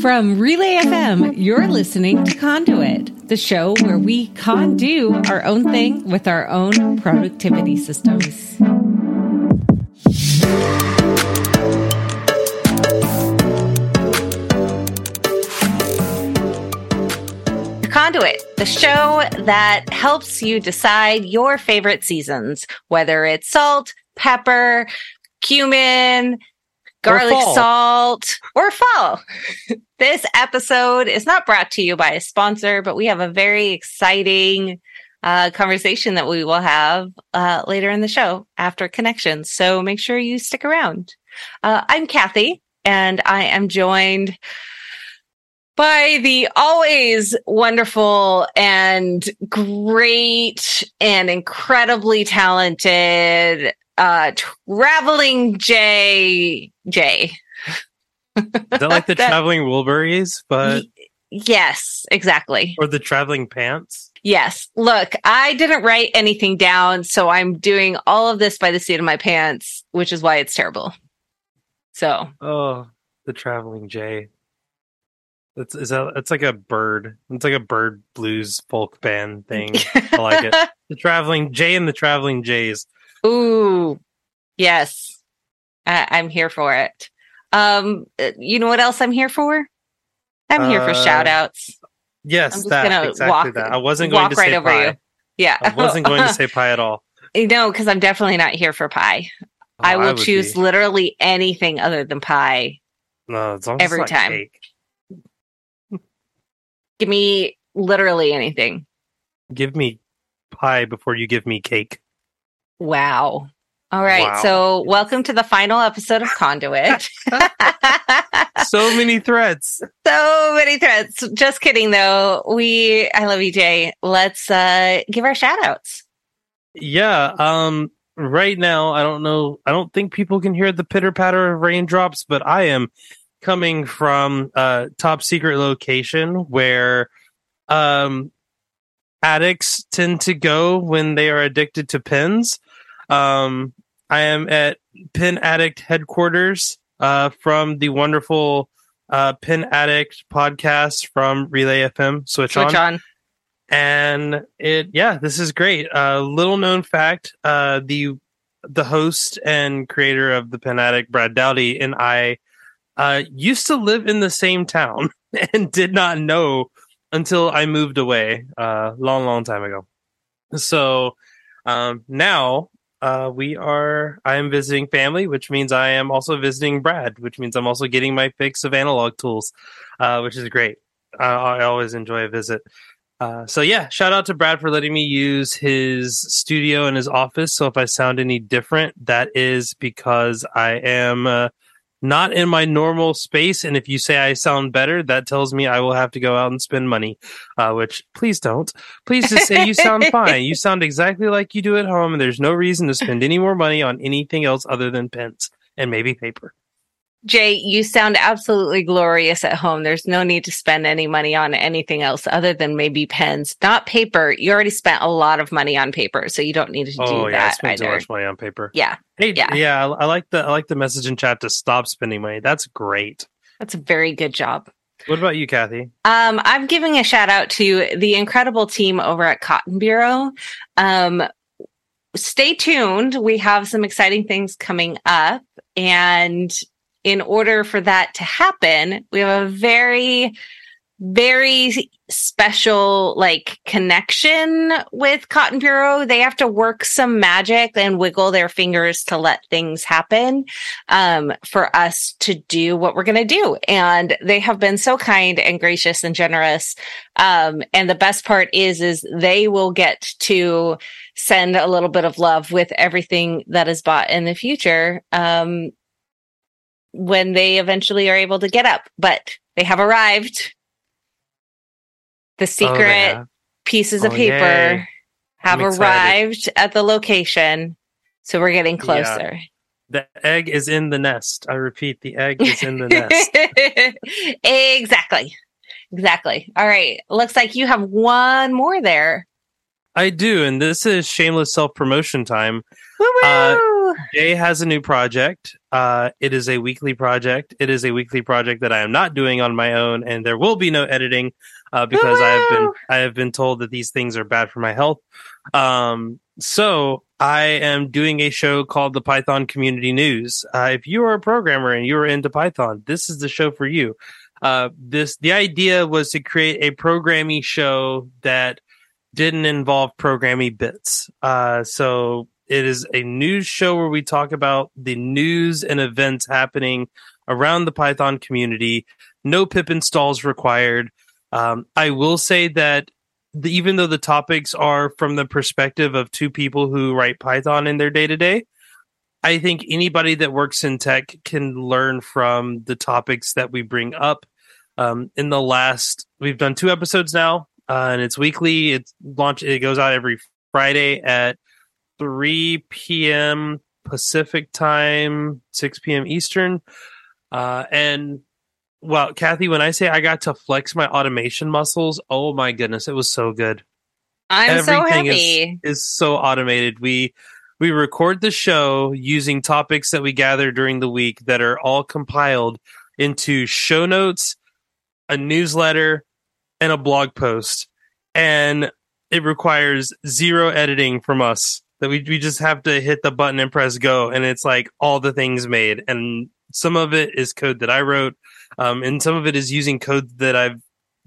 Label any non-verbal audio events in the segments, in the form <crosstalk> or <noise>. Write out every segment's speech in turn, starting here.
From Relay FM, you're listening to Conduit, the show where we con do our own thing with our own productivity systems. Conduit, the show that helps you decide your favorite seasons, whether it's salt, pepper, cumin, garlic salt, or fall. <laughs> this episode is not brought to you by a sponsor, but we have a very exciting uh, conversation that we will have uh, later in the show after connections. So make sure you stick around. Uh, I'm Kathy, and I am joined by the always wonderful and great and incredibly talented uh traveling J J. Is that like the <laughs> that, traveling Wilburys? But y- yes, exactly. Or the traveling pants? Yes. Look, I didn't write anything down, so I'm doing all of this by the seat of my pants, which is why it's terrible. So. Oh, the traveling J. It's is that it's like a bird. It's like a bird blues folk band thing. I like it. <laughs> The traveling Jay and the traveling Jays. Ooh, yes, I, am here for it. Um, uh, you know what else I'm here for? I'm here for uh, shout outs. Yes, I'm just that gonna exactly walk, that. I wasn't going to right say over pie. you. Yeah, I wasn't going to say pie at all. <laughs> No, because I'm definitely not here for pie. Oh, I will I choose be. literally anything other than pie. No, every like time. Cake. Give me literally anything. Give me pie before you give me cake. Wow. All right. Wow. So, welcome to the final episode of Conduit. <laughs> <laughs> so many threats. So many threats. Just kidding though. We I love you, Jay. Let's uh give our shout outs. Yeah. Um right now I don't know I don't think people can hear the pitter patter of raindrops, but I am coming from a top secret location where um addicts tend to go when they are addicted to pens. Um, I am at Pen Addict headquarters uh, from the wonderful uh, Pen Addict podcast from Relay FM. Switch, Switch on. on. And it, yeah, this is great. Uh, little known fact: uh, the the host and creator of the Pen Addict, Brad Dowdy, and I uh, used to live in the same town <laughs> and did not know until I moved away a uh, long, long time ago. So um, now uh, we are. I am visiting family, which means I am also visiting Brad, which means I'm also getting my fix of analog tools, uh, which is great. I always enjoy a visit. Uh, so yeah, shout out to Brad for letting me use his studio and his office. So if I sound any different, that is because I am uh, not in my normal space. And if you say I sound better, that tells me I will have to go out and spend money, uh, which please don't. Please just say you sound <laughs> fine. You sound exactly like you do at home. And there's no reason to spend any more money on anything else other than pens and maybe paper. Jay, you sound absolutely glorious at home. There's no need to spend any money on anything else other than maybe pens, not paper. You already spent a lot of money on paper, so you don't need to oh, do yeah, that. I spent either. so much money on paper. Yeah. Hey, yeah. Yeah. I, I like the I like the message in chat to stop spending money. That's great. That's a very good job. What about you, Kathy? Um, I'm giving a shout out to the incredible team over at Cotton Bureau. Um, stay tuned. We have some exciting things coming up and in order for that to happen, we have a very, very special like connection with Cotton Bureau. They have to work some magic and wiggle their fingers to let things happen um, for us to do what we're going to do. And they have been so kind and gracious and generous. Um, and the best part is, is they will get to send a little bit of love with everything that is bought in the future. Um, when they eventually are able to get up, but they have arrived. The oh, secret oh, pieces of oh, paper yay. have arrived at the location. So we're getting closer. Yeah. The egg is in the nest. I repeat, the egg is in the nest. <laughs> exactly. Exactly. All right. Looks like you have one more there. I do, and this is shameless self promotion time. Uh, Jay has a new project Uh, it is a weekly project. It is a weekly project that I am not doing on my own, and there will be no editing uh, because I have been I have been told that these things are bad for my health. Um, so I am doing a show called the Python Community News. Uh, if you are a programmer and you are into Python, this is the show for you. Uh, this the idea was to create a programming show that didn't involve programming bits. Uh, so it is a news show where we talk about the news and events happening around the Python community. No pip installs required. Um, I will say that the, even though the topics are from the perspective of two people who write Python in their day to day, I think anybody that works in tech can learn from the topics that we bring up. Um, in the last, we've done two episodes now, uh, and it's weekly. It's launch. It goes out every Friday at 3 p.m. Pacific time, 6 p.m. Eastern. Uh, and well, Kathy, when I say I got to flex my automation muscles, oh my goodness, it was so good. I'm Everything so happy. Is, is so automated. We we record the show using topics that we gather during the week that are all compiled into show notes, a newsletter, and a blog post. And it requires zero editing from us. That we we just have to hit the button and press go and it's like all the things made and some of it is code that I wrote um, and some of it is using code that I've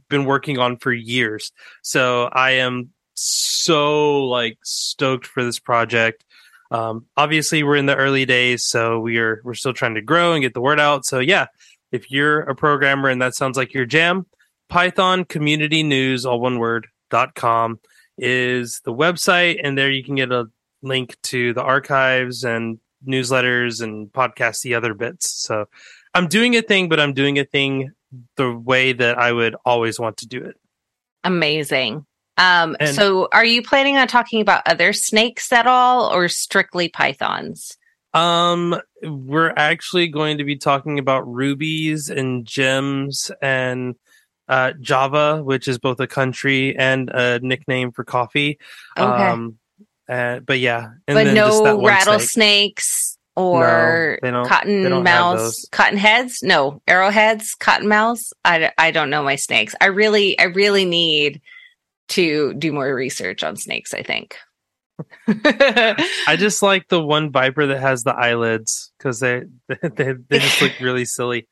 been working on for years. So I am so like stoked for this project. Um, obviously, we're in the early days, so we are we're still trying to grow and get the word out. So yeah, if you're a programmer and that sounds like your jam, Python Community News, all one word dot com is the website, and there you can get a link to the archives and newsletters and podcasts, the other bits. So I'm doing a thing, but I'm doing a thing the way that I would always want to do it. Amazing. Um, and, so are you planning on talking about other snakes at all or strictly pythons? Um, we're actually going to be talking about rubies and gems and uh, Java, which is both a country and a nickname for coffee. Okay. Um, uh, but yeah, but no rattlesnakes or no, cotton mouse, cotton heads? No, arrowheads, cotton mouse. I, I don't know my snakes. I really, I really need to do more research on snakes, I think. <laughs> I <laughs> just like the one viper that has the eyelids because <laughs> they, they they just look really silly.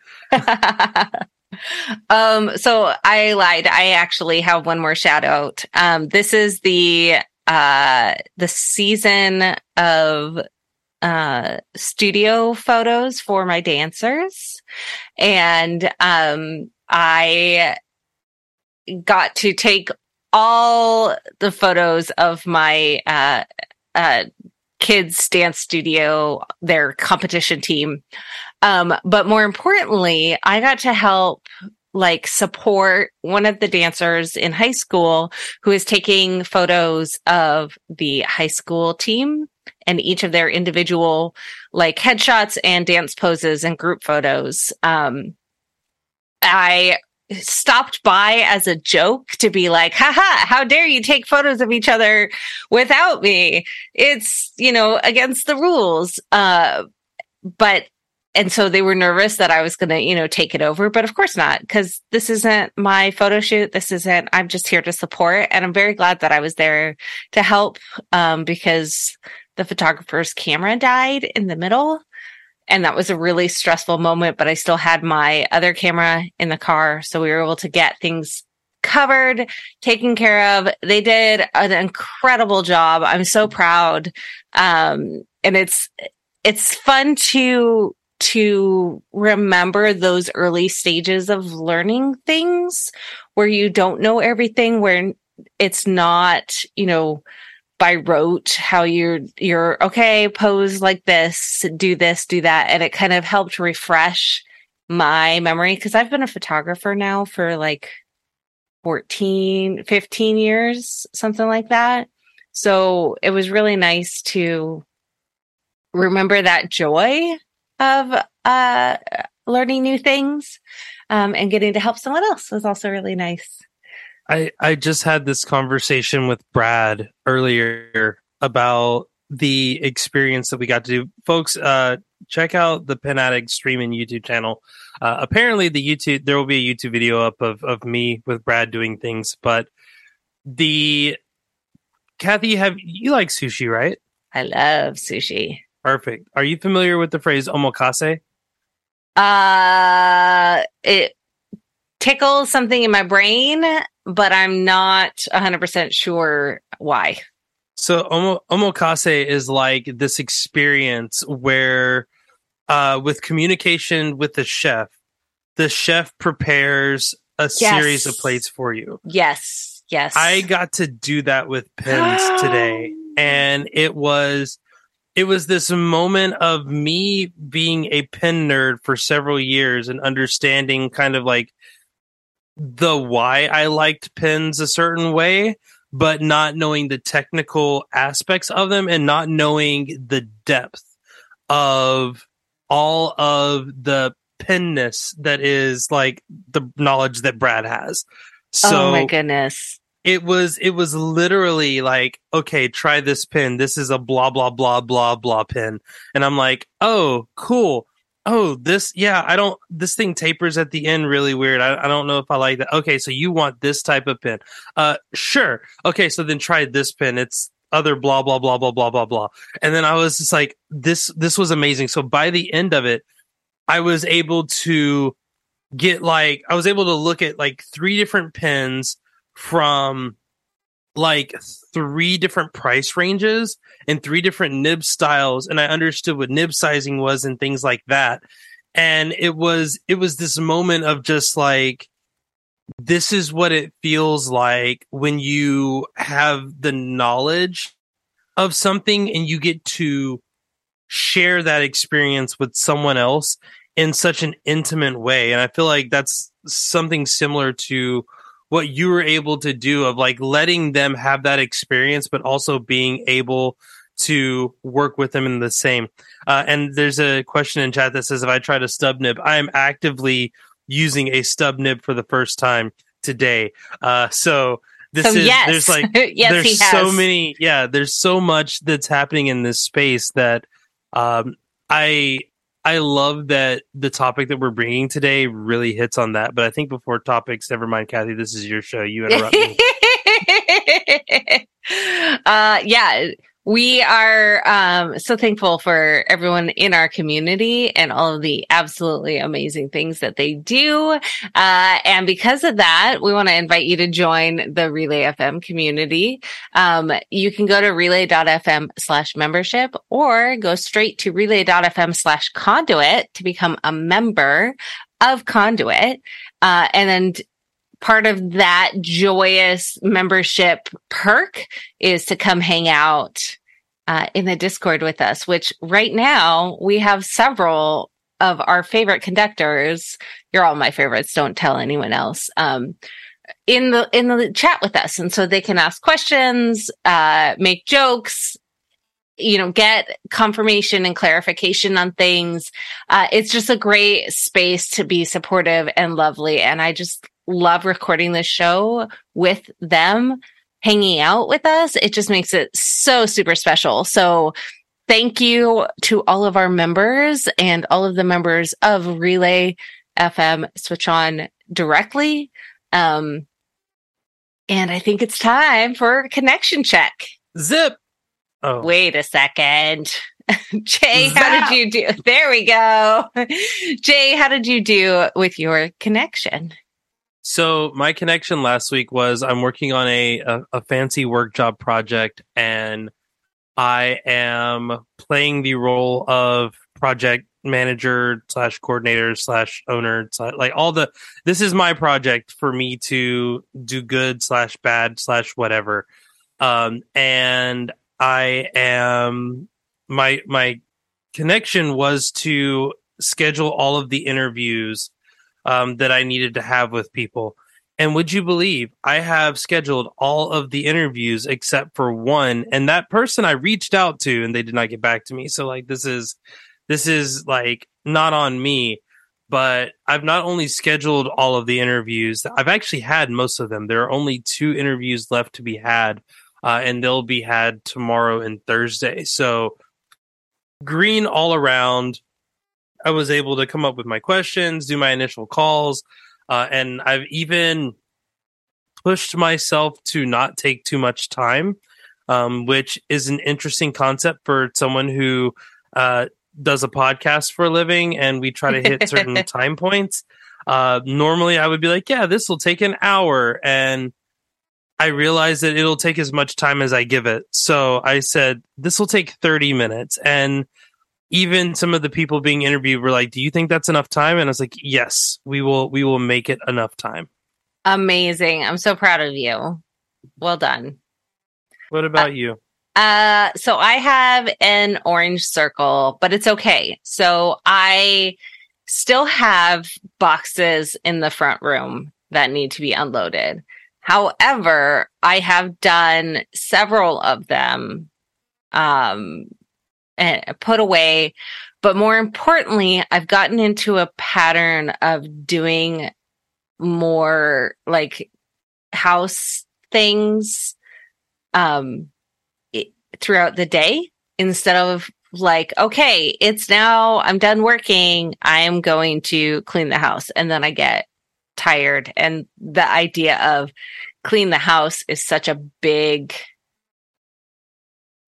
um, so I lied. I actually have one more shout out. Um, this is the uh the season of uh, studio photos for my dancers. And um, I got to take all the photos of my uh, uh, kids dance studio, their competition team. Um, but more importantly, I got to help like support one of the dancers in high school who is taking photos of the high school team and each of their individual like headshots and dance poses and group photos. Um, I stopped by as a joke to be like, haha, how dare you take photos of each other without me? It's, you know, against the rules. Uh, but, and so they were nervous that I was going to, you know, take it over, but of course not, because this isn't my photo shoot. This isn't, I'm just here to support. And I'm very glad that I was there to help, um, because the photographer's camera died in the middle. And that was a really stressful moment, but I still had my other camera in the car. So we were able to get things covered, taken care of. They did an incredible job. I'm so proud. Um, and it's, it's fun to, to remember those early stages of learning things where you don't know everything, where it's not, you know, by rote how you're you're okay pose like this do this do that and it kind of helped refresh my memory because i've been a photographer now for like 14 15 years something like that. So it was really nice to remember that joy of uh learning new things um, and getting to help someone else was also really nice I I just had this conversation with Brad earlier about the experience that we got to do. Folks, uh, check out the Pen Addict streaming YouTube channel. Uh, apparently, the YouTube there will be a YouTube video up of of me with Brad doing things, but the Kathy, have you like sushi, right? I love sushi. Perfect. Are you familiar with the phrase omakase? Uh, it tickles something in my brain, but I'm not 100% sure why. So omakase is like this experience where uh with communication with the chef, the chef prepares a Yes. series of plates for you. Yes. Yes. I got to do that with pins today <gasps> and it was it was this moment of me being a pin nerd for several years and understanding kind of like the why I liked pins a certain way but not knowing the technical aspects of them and not knowing the depth of all of the pinness that is like the knowledge that Brad has. So oh my goodness. It was it was literally like okay try this pin. This is a blah blah blah blah blah pin. And i'm like oh cool. Oh this yeah i don't this thing tapers at the end really weird. I, I don't know if i like that. Okay so you want this type of pin. Uh sure. Okay so then try this pin. It's other blah blah blah blah blah blah blah. And then i was just like this this was amazing. So by the end of it i was able to get like i was able to look at like three different pins from like three different price ranges and three different nib styles and i understood what nib sizing was and things like that. And it was it was this moment of just like this is what it feels like when you have the knowledge of something and you get to share that experience with someone else in such an intimate way. And i feel like that's something similar to what you were able to do of like letting them have that experience but also being able to work with them in the same. Uh, and there's a question in chat that says if i try to stub nib i am actively using a stub nib for the first time today. Uh, so this so is yes. there's like <laughs> yes, there's so many yeah there's so much that's happening in this space that um i i love that the topic that we're bringing today really hits on that but i think before topics never mind kathy this is your show. You interrupt me. <laughs> Uh, yeah, we are um, so thankful for everyone in our community and all of the absolutely amazing things that they do. Uh, and because of that, we want to invite you to join the Relay FM community. Um, you can go to relay.fm slash membership or go straight to relay.fm slash conduit to become a member of Conduit. Uh, and then part of that joyous membership perk is to come hang out uh, in the Discord with us, which right now we have several of our favorite conductors. You're all my favorites. Don't tell anyone else. Um, in the in the chat with us, and so they can ask questions, uh, make jokes, you know, get confirmation and clarification on things. Uh, it's just a great space to be supportive and lovely, and I just love recording this show with them hanging out with us. It just makes it so super special. So thank you to all of our members and all of the members of Relay FM Switch On directly. Um, and I think it's time for a connection check. zip oh Wait a second. <laughs> Jay, how did you do? There we go. <laughs> Jay, how did you do with your connection? So my connection last week was I'm working on a, a, a fancy work job project and I am playing the role of project manager slash coordinator slash owner slash, like all the this is my project for me to do good slash bad slash whatever. Um and i am my my connection was to schedule all of the interviews um, that I needed to have with people. And would you believe I have scheduled all of the interviews except for one, and that person I reached out to and they did not get back to me. So like this is this is like not on me, but I've not only scheduled all of the interviews, I've actually had most of them. There are only two interviews left to be had uh, and they'll be had tomorrow and Thursday. So green all around. I was able to come up with my questions, do my initial calls, uh, and I've even pushed myself to not take too much time, um, which is an interesting concept for someone who uh, does a podcast for a living and we try to hit certain <laughs> time points. Uh, normally, I would be like, yeah, this will take an hour. And I realized that it'll take as much time as I give it. So I said, this will take 30 minutes. And even some of the people being interviewed were like, do you think that's enough time? And I was like, yes, we will, we will make it enough time. Amazing. I'm so proud of you. Well done. What about uh, you? Uh, so I have an orange circle, but it's okay. So I still have boxes in the front room that need to be unloaded. However, I have done several of them, um, and put away. But more importantly, I've gotten into a pattern of doing more like house things, um, throughout the day instead of like, okay, it's now, I'm done working. I am going to clean the house. And then I get tired. And the idea of clean the house is such a big,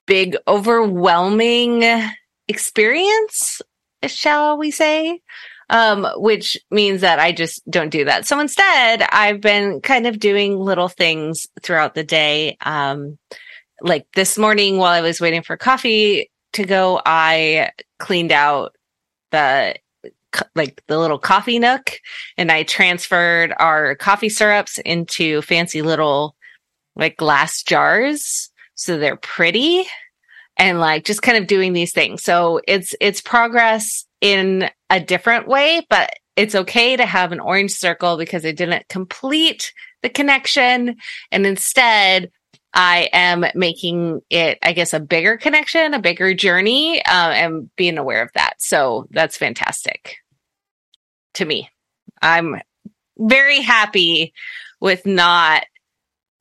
big, overwhelming experience, shall we say? Um, which means that I just don't do that. So instead, I've been kind of doing little things throughout the day. Um, like this morning while I was waiting for coffee to go, I cleaned out the like the little coffee nook and I transferred our coffee syrups into fancy little like glass jars. So they're pretty and like just kind of doing these things. So it's, it's progress in a different way, but it's okay to have an orange circle because I didn't complete the connection. And instead I am making it, I guess, a bigger connection, a bigger journey, uh, and being aware of that. So that's fantastic to me. I'm very happy with not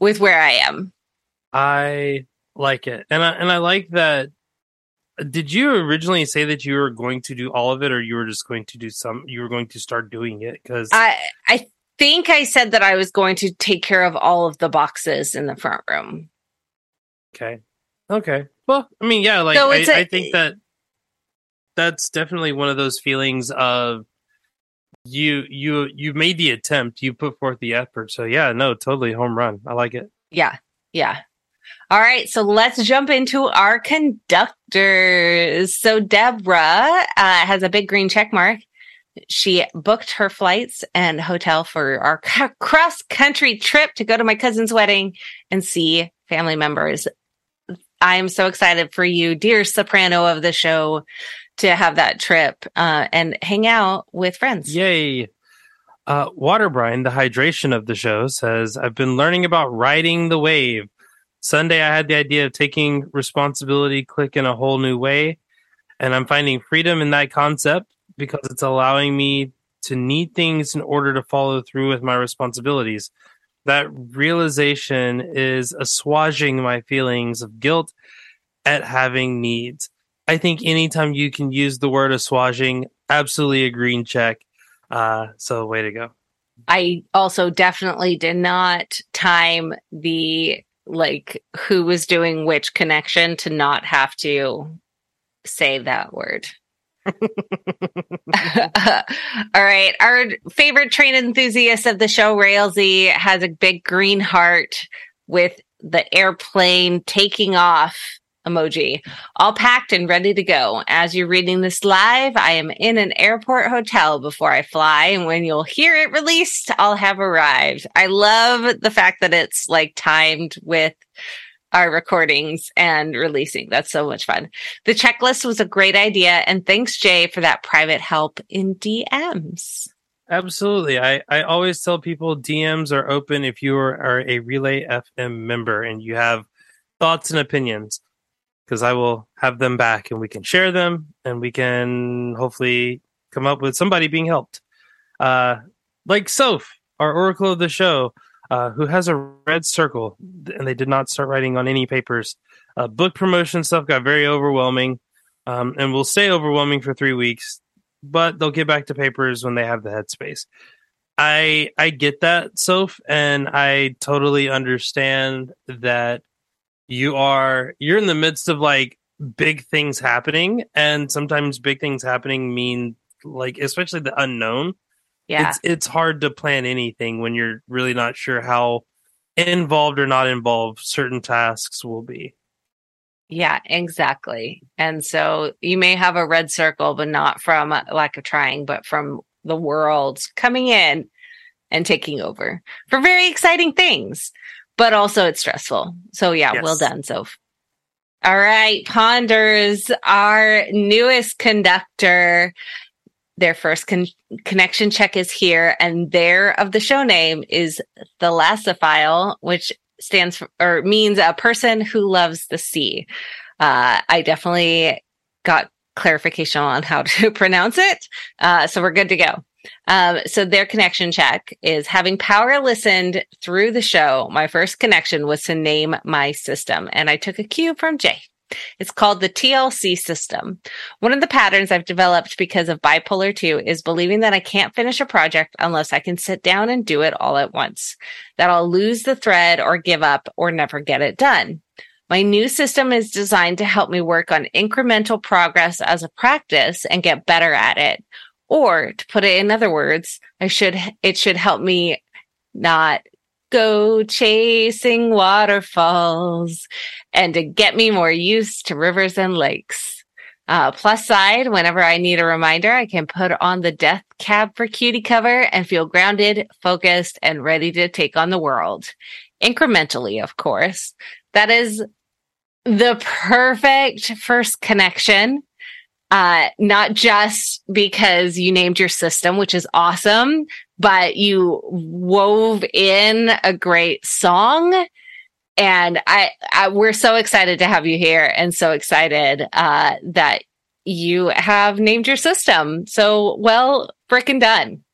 with where I am. I like it, and I and I like that. Did you originally say that you were going to do all of it, or you were just going to do some? You were going to start doing it because I I think I said that I was going to take care of all of the boxes in the front room. Okay. Okay. Well, I mean, yeah, like so I, a, I think that that's definitely one of those feelings of you you you made the attempt, you put forth the effort. So yeah, no, totally home run. I like it. Yeah. Yeah. All right, so let's jump into our conductors. So Deborah uh, has a big green check mark she booked her flights and hotel for our cross country trip to go to my cousin's wedding and see family members. I am so excited for you, dear soprano of the show, to have that trip uh, and hang out with friends. Yay. Uh, Waterbrine, the hydration of the show, says, I've been learning about riding the wave. Sunday, I had the idea of taking responsibility, click in a whole new way. And I'm finding freedom in that concept because it's allowing me to need things in order to follow through with my responsibilities. That realization is assuaging my feelings of guilt at having needs. I think anytime you can use the word assuaging, absolutely a green check. Uh, so, way to go. I also definitely did not time the like who was doing which connection to not have to say that word. <laughs> <laughs> All right. Our favorite train enthusiast of the show, Railsy, has a big green heart with the airplane taking off emoji, all packed and ready to go. As you're reading this live, I am in an airport hotel before I fly. And when you'll hear it released, I'll have arrived. I love the fact that it's like timed with our recordings and releasing. That's so much fun. The checklist was a great idea. And thanks, Jay, for that private help in DMs. Absolutely. I, I always tell people DMs are open if you are, are a Relay FM member and you have thoughts and opinions because I will have them back and we can share them and we can hopefully come up with somebody being helped. Uh, like Soph, our oracle of the show, uh, who has a red circle, and they did not start writing on any papers. Uh, book promotion stuff got very overwhelming, um, and will stay overwhelming for three weeks, but they'll get back to papers when they have the headspace. I I get that, Soph, and I totally understand that you are you're in the midst of like big things happening, and sometimes big things happening mean like especially the unknown. Yeah. It's it's hard to plan anything when you're really not sure how involved or not involved certain tasks will be. Yeah, exactly. And so you may have a red circle, but not from uh, lack of trying, but from the world coming in and taking over for very exciting things. But also it's stressful. So yeah, Yes. well done, Soph. All right, Ponders, our newest conductor. Their first con- connection check is here, and their of the show name is thalassophile, which stands for or means a person who loves the sea. Uh, I definitely got clarification on how <laughs> to pronounce it, uh, so we're good to go. Um, so their connection check is having power listened through the show. My first connection was to name my system, and I took a cue from Jay. It's called the TLC system. One of the patterns I've developed because of bipolar 2 is believing that I can't finish a project unless I can sit down and do it all at once, that I'll lose the thread or give up or never get it done. My new system is designed to help me work on incremental progress as a practice and get better at it. Or to put it in other words, I should, it should help me not go chasing waterfalls and to get me more used to rivers and lakes. Uh, plus side, whenever I need a reminder, I can put on the Death Cab for Cutie cover and feel grounded, focused, and ready to take on the world. Incrementally, of course. That is the perfect first connection. Uh, not just because you named your system, which is awesome, but you wove in a great song. And I, I we're so excited to have you here and so excited uh, that you have named your system. So well frickin' done.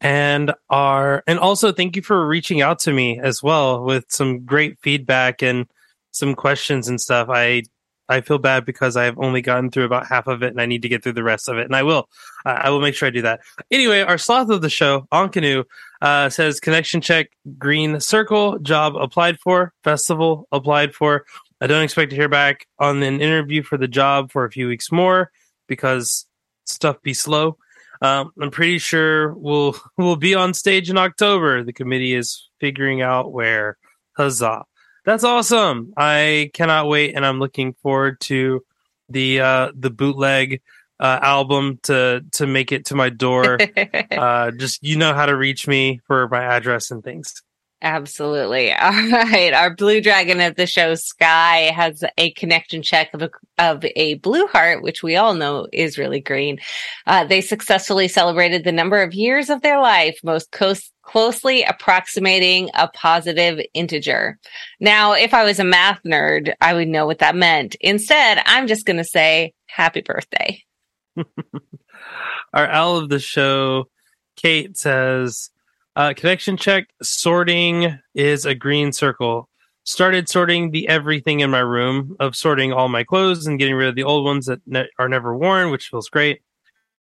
And are and also thank you for reaching out to me as well with some great feedback and some questions and stuff. I i feel bad because i've only gotten through about half of it and i need to get through the rest of it and i will uh, i will make sure i do that anyway our sloth of the show Ankanu, uh, says connection check green circle job applied for festival applied for i don't expect to hear back on an interview for the job for a few weeks more because stuff be slow um, I'm pretty sure we'll <laughs> we'll be on stage in October. The committee is figuring out where. Huzzah! That's awesome. I cannot wait, and I'm looking forward to the uh, the bootleg uh, album to to make it to my door. <laughs> uh, just you know how to reach me for my address and things. Absolutely. <laughs> All right. Our blue dragon of the show, Sky, has a connection check of a, of a blue heart, which we all know is really green. Uh, they successfully celebrated the number of years of their life, most close, closely approximating a positive integer. Now, if I was a math nerd, I would know what that meant. Instead, I'm just going to say happy birthday. <laughs> Our owl of the show, Kate says, uh, connection check sorting is a green circle. Started sorting the everything in my room of sorting all my clothes and getting rid of the old ones that ne- are never worn, which feels great.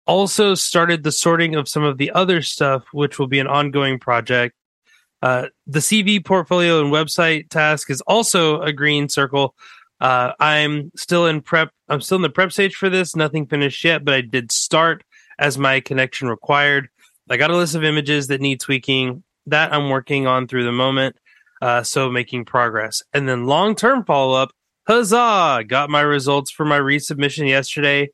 Also started the sorting of some of the other stuff, which will be an ongoing project. Uh, the CV portfolio and website task is also a green circle. Uh, I'm still in prep. I'm still in the prep stage for this. Nothing finished yet, but I did start as my connection required. I got a list of images that need tweaking that I'm working on through the moment. Uh, so making progress. And then long term follow up, huzzah! Got my results for my resubmission yesterday.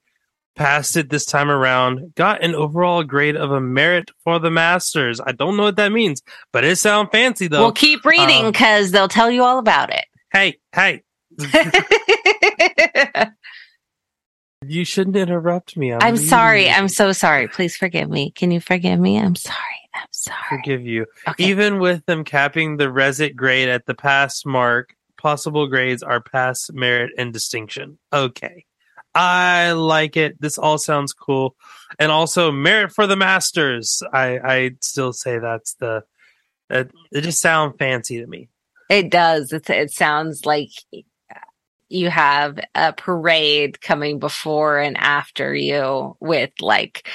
Passed it this time around. Got an overall grade of a merit for the masters. I don't know what that means, but it sounds fancy though. We'll keep reading Um, because they'll tell you all about it. hey, hey. <laughs> <laughs> you shouldn't interrupt me. I'm, I'm sorry. I'm so sorry. Please forgive me. Can you forgive me? I'm sorry. I'm sorry. forgive you. Okay. Even with them capping the resit grade at the pass mark, possible grades are pass, merit, and distinction. Okay. I like it. This all sounds cool. And also merit for the masters. I, I still say that's the It, it just sounds fancy to me. It does. It, it sounds like you have a parade coming before and after you with like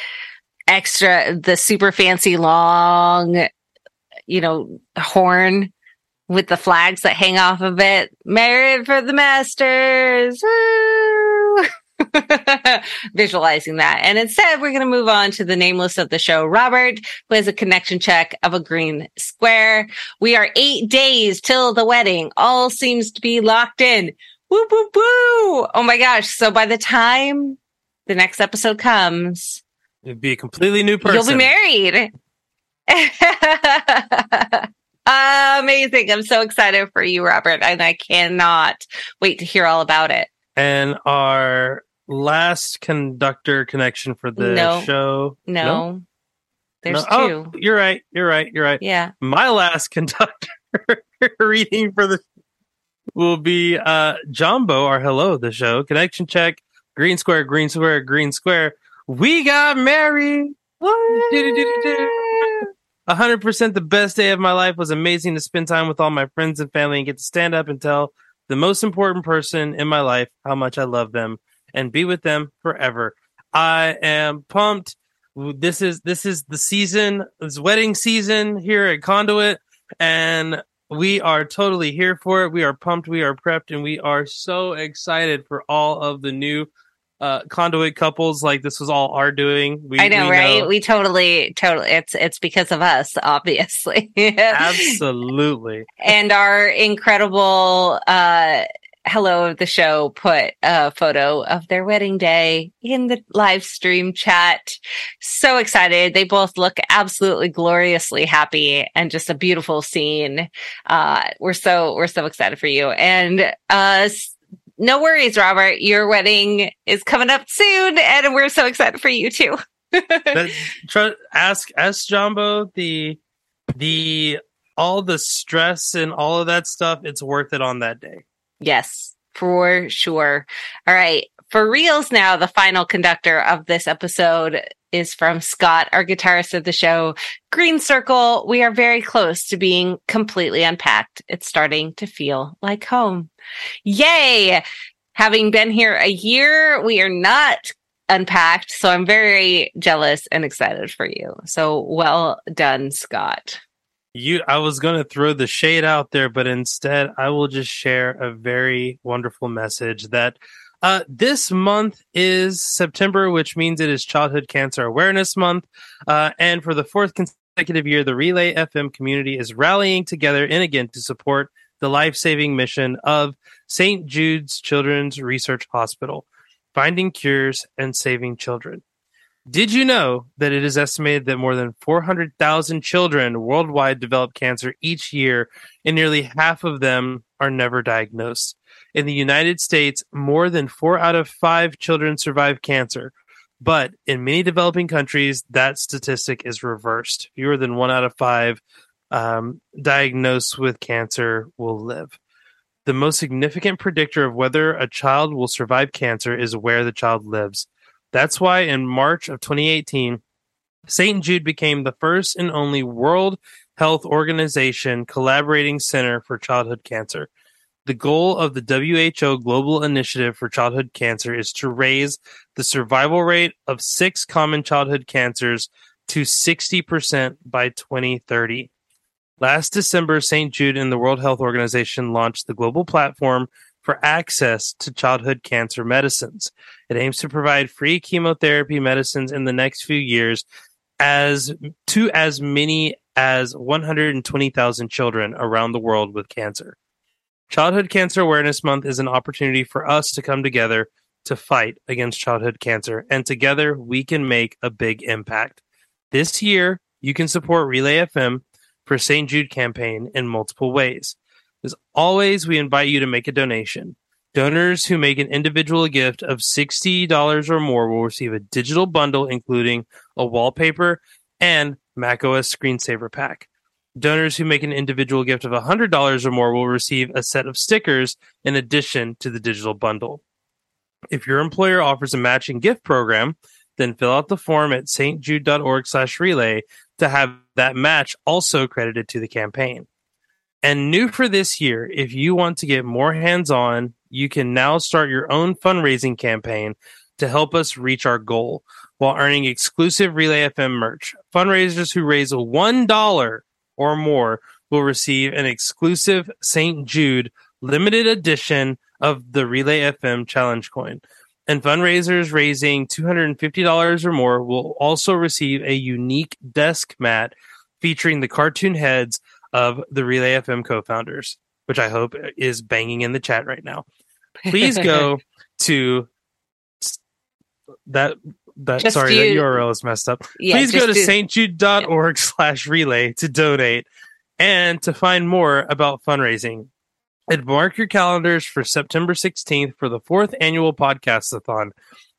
extra, the super fancy long, you know, horn with the flags that hang off of it. Merit for the Masters. <laughs> Visualizing that. And instead, we're going to move on to the nameless of the show, Robert, who has a connection check of a green square. We are eight days till the wedding. All seems to be locked in. Woo, woo, woo. Oh my gosh. So by the time the next episode comes, It'd be a completely new person. you'll be married. <laughs> Amazing. I'm so excited for you, Robert, and I cannot wait to hear all about it. And our last conductor connection for the No. show. No, there's No? Oh, two. Oh, you're right. You're right. You're right. Yeah. My last <laughs> conductor reading for the will be uh Jumbo, our hello, the show. Connection check. Green square, green square, green square. We got married. A hundred percent the best day of my life was amazing to spend time with all my friends and family and get to stand up and tell the most important person in my life how much I love them and be with them forever. I am pumped. This is this is the season, it's wedding season here at Conduit, and we are totally here for it. We are pumped, we are prepped, and we are so excited for all of the new uh conduit couples like this was all our doing we, I know, we right? We totally, totally. It's it's because of us, <laughs> obviously. absolutely and our incredible uh hello the show put a photo of their wedding day in the live stream chat. So excited. They both look absolutely gloriously happy and just a beautiful scene. Uh we're so we're so excited for you. And uh no worries robert. Your wedding is coming up soon and we're so excited for you too. <laughs> That, try, ask ask Jumbo the the all the stress and all of that stuff. It's worth it on that day Yes, for sure. All right. For reals now, the final conductor of this episode is from Scott, our guitarist of the show. Green Circle, we are very close to being completely unpacked. It's starting to feel like home. Yay! Having been here a year, we are not unpacked. So I'm very jealous and excited for you. So well done, Scott. You i was going to throw the shade out there but instead i will just share a very wonderful message that uh, this month is september which means it is childhood cancer awareness month. Uh, and for the fourth consecutive year the relay fm community is rallying together in again to support the life-saving mission of st jude's children's research hospital finding cures and saving children did you know that it is estimated that more than 400,000 children worldwide develop cancer each year, and nearly half of them are never diagnosed? In the United States, more than four out of five children survive cancer. But in many developing countries, that statistic is reversed. Fewer than one out of five um, diagnosed with cancer will live. The most significant predictor of whether a child will survive cancer is where the child lives. That's why in March of 2018, St. Jude became the first and only World Health Organization collaborating center for childhood cancer. The goal of the WHO Global Initiative for Childhood Cancer is to raise the survival rate of six common childhood cancers to 60% by 2030. Last December, St. Jude and the World Health Organization launched the global platform for access to childhood cancer medicines. It aims to provide free chemotherapy medicines in the next few years as to as many as 120,000 children around the world with cancer. Childhood Cancer Awareness Month is an opportunity for us to come together to fight against childhood cancer, and together we can make a big impact. This year, you can support Relay FM for St. Jude campaign in multiple ways. As always, we invite you to make a donation. Donors who make an individual gift of $60 or more will receive a digital bundle including a wallpaper and macOS screensaver pack. Donors who make an individual gift of $100 or more will receive a set of stickers in addition to the digital bundle. If your employer offers a matching gift program, then fill out the form at stjude.org slash relay to have that match also credited to the campaign. And new for this year, if you want to get more hands on, you can now start your own fundraising campaign to help us reach our goal while earning exclusive Relay FM merch. Fundraisers who raise $1 or more will receive an exclusive St. Jude limited edition of the Relay FM challenge coin. And fundraisers raising $250 or more will also receive a unique desk mat featuring the cartoon heads of the Relay FM co founders, which I hope is banging in the chat right now. Please go <laughs> to that that Just sorry do- that URL is messed up. Yeah, Please go to stjude.org slash relay to donate and to find more about fundraising. And mark your calendars for September 16th for the fourth annual podcast-a-thon.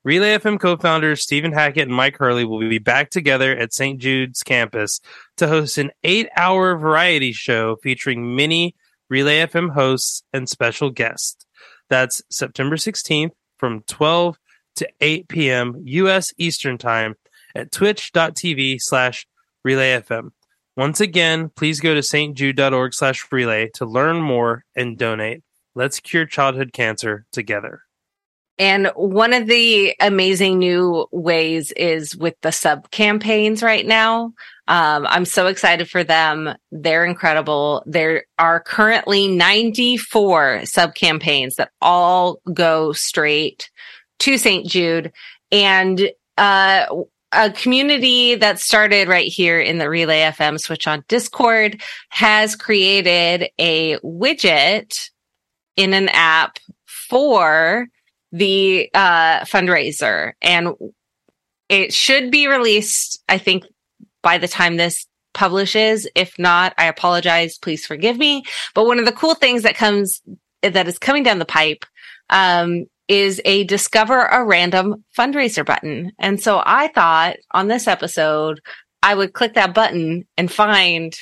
Relay FM co-founders Stephen Hackett and Mike Hurley will be back together at St. Jude's campus to host an eight-hour variety show featuring many Relay FM hosts and special guests. That's September 16th from 12 to 8 p.m. U.S. Eastern Time at twitch.tv slash relayfm. Once again, please go to stjude.org slash relay to learn more and donate. Let's cure childhood cancer together. And one of the amazing new ways is with the sub campaigns right now. Um, I'm so excited for them. They're incredible. There are currently 94 sub campaigns that all go straight to St. Jude and, uh, a community that started right here in the Relay FM switch on Discord has created a widget in an app for the uh, fundraiser and it should be released i think by the time this publishes if not i apologize please forgive me but one of the cool things that comes that is coming down the pipe um, is a discover a random fundraiser button and so i thought on this episode i would click that button and find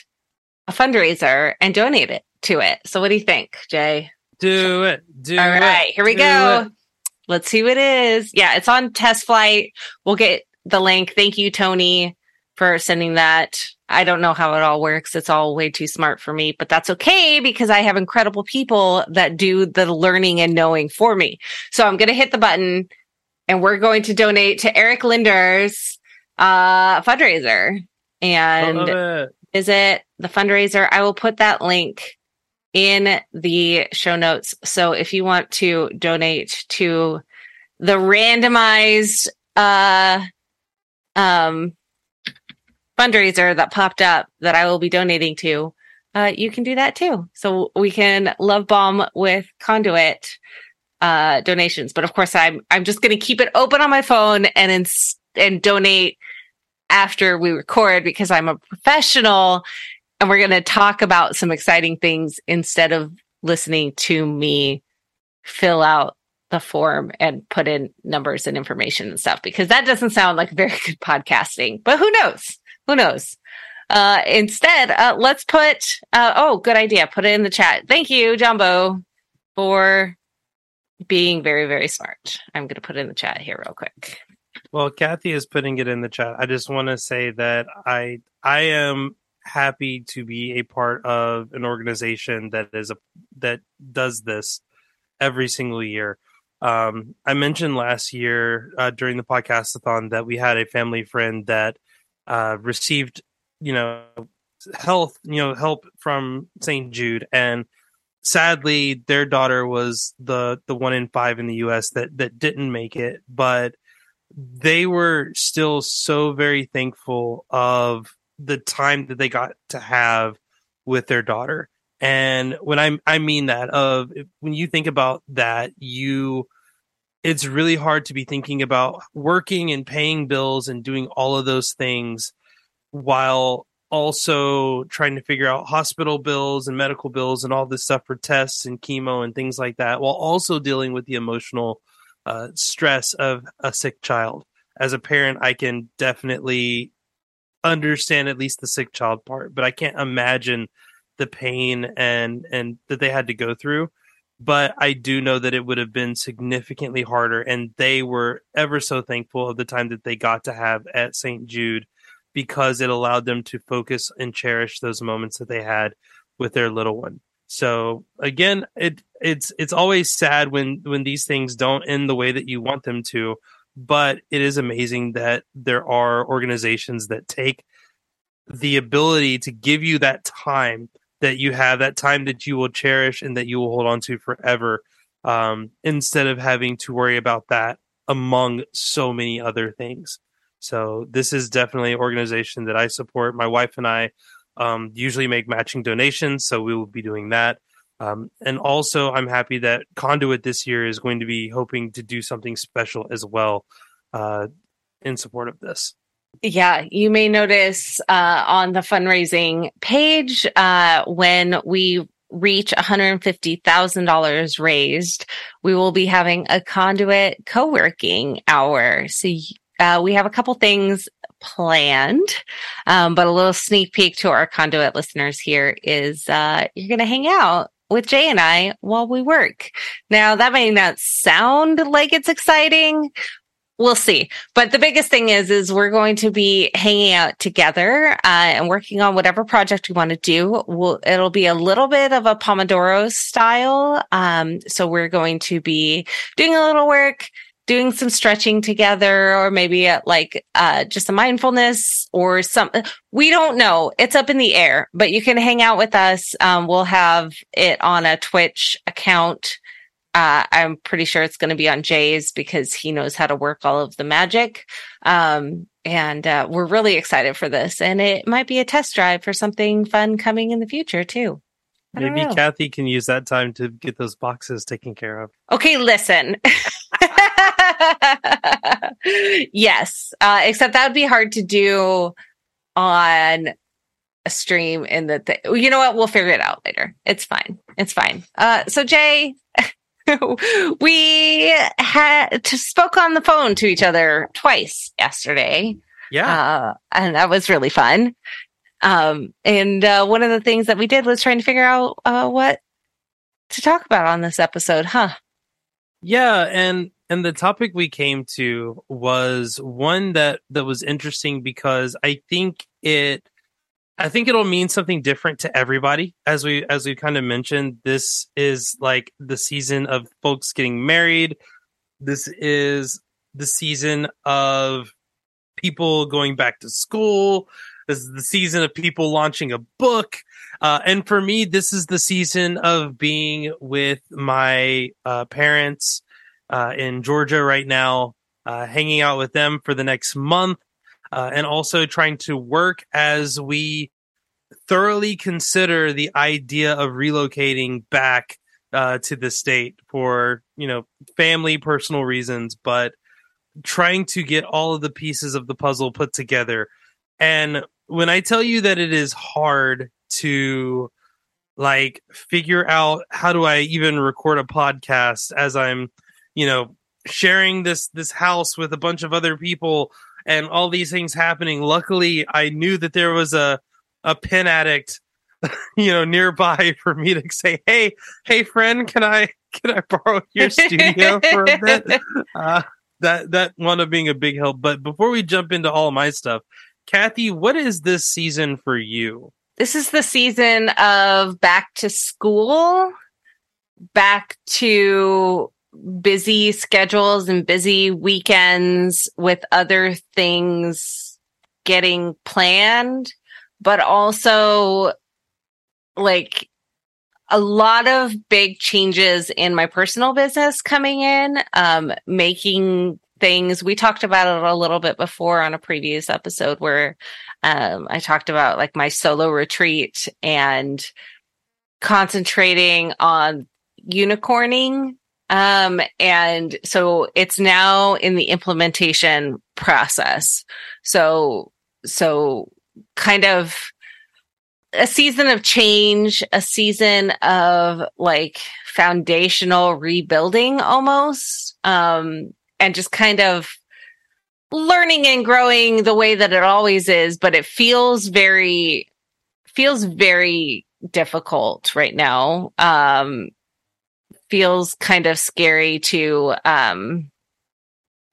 a fundraiser and donate it to it so what do you think jay Do it. Do all it. right, here we go. it. Let's see who it is. Yeah, it's on TestFlight. We'll get the link. Thank you, Tony, for sending that. I don't know how it all works. It's all way too smart for me, but that's okay because I have incredible people that do the learning and knowing for me. So I'm going to hit the button and we're going to donate to Eric Linder's uh, fundraiser and love it. visit the fundraiser. I will put that link in the show notes. So if you want to donate to the randomized uh um fundraiser that popped up that I will be donating to, uh you can do that too. So we can love bomb with conduit uh donations. But of course I'm I'm just going to keep it open on my phone and ins- and donate after we record because I'm a professional and we're going to talk about some exciting things instead of listening to me fill out the form and put in numbers and information and stuff because that doesn't sound like very <laughs> good podcasting but who knows? Who knows? Uh instead uh let's put uh oh good idea. Put it in the chat. Thank you jumbo for being very very smart. I'm going to put it in the chat here real quick. Well, Kathy is putting it in the chat. I just want to say that I I am happy to be a part of an organization that is a that does this every single year. Um, I mentioned last year uh, during the podcastathon that we had a family friend that uh, received, you know, health, you know, help from St. Jude, and sadly, their daughter was the the one in five in the U.S. that that didn't make it, but they were still so very thankful of the time that they got to have with their daughter. And when I I mean that of when you think about that, you it's really hard to be thinking about working and paying bills and doing all of those things while also trying to figure out hospital bills and medical bills and all this stuff for tests and chemo and things like that while also dealing with the emotional uh, stress of a sick child. As a parent, I can definitely understand at least the sick child part, but I can't imagine the pain and and that they had to go through. But I do know that it would have been significantly harder, and they were ever so thankful of the time that they got to have at St. Jude because it allowed them to focus and cherish those moments that they had with their little one. So again, it it's it's always sad when when these things don't end the way that you want them to, but it is amazing that there are organizations that take the ability to give you that time that you have that time that you will cherish and that you will hold on to forever um, instead of having to worry about that among so many other things. So this is definitely an organization that i support. My wife and i um, usually make matching donations so we will be doing that um, and also i'm happy that conduit this year is going to be hoping to do something special as well uh, in support of this yeah, you may notice uh, on the fundraising page uh, when we reach $150,000 raised, we will be having a conduit co working hour. So uh, we have a couple things planned, um, but a little sneak peek to our conduit listeners here is uh, you're going to hang out with Jay and I while we work. Now that may not sound like it's exciting, we'll see. But the biggest thing is, is we're going to be hanging out together uh, and working on whatever project we want to do. We'll, it'll be a little bit of a Pomodoro style. Um, so we're going to be doing a little work, doing some stretching together, or maybe at like uh, just a mindfulness or some. We don't know. It's up in the air, but you can hang out with us. Um, we'll have it on a Twitch account. Uh, I'm pretty sure it's going to be on Jay's because he knows how to work all of the magic. Um, and uh, we're really excited for this. And it might be a test drive for something fun coming in the future, too. Maybe Kathy can use that time to get those boxes taken care of. Okay, listen. <laughs> <laughs> yes, uh, except that would be hard to do on a stream in the th- you know what we'll figure it out later it's fine it's fine uh so jay <laughs> we had to spoke on the phone to each other twice yesterday. Yeah. Uh, and that was really fun. Um, and uh, one of the things that we did was trying to figure out uh, what to talk about on this episode, huh? Yeah, and and the topic we came to was one that that was interesting because I think it I think it'll mean something different to everybody. As we as we kind of mentioned, this is like the season of folks getting married. This is the season of people going back to school. This is the season of people launching a book. Uh, and for me, this is the season of being with my uh, parents uh, in Georgia right now, uh, hanging out with them for the next month uh, and also trying to work as we thoroughly consider the idea of relocating back uh, to the state for you know family personal reasons but trying to get all of the pieces of the puzzle put together. And when i tell you that it is hard to like figure out how do i even record a podcast as i'm you know sharing this this house with a bunch of other people and all these things happening. Luckily, I knew that there was a a pen addict, <laughs> you know, nearby <laughs> for me to say, "Hey, hey, friend, can I can I borrow your studio for a bit?" <laughs> Uh, that that wound up being a big help. But before we jump into all my stuff, Kathy, what is this season for you? This is the season of back to school, back to busy schedules and busy weekends with other things getting planned, but also like a lot of big changes in my personal business coming in, um, making things. We talked about it a little bit before on a previous episode where um, I talked about like my solo retreat and concentrating on unicorning um, and so it's now in the implementation process. So, so kind of a season of change, a season of like foundational rebuilding almost. Um, and just kind of learning and growing the way that it always is, but it feels very, feels very difficult right now. Um, feels kind of scary to um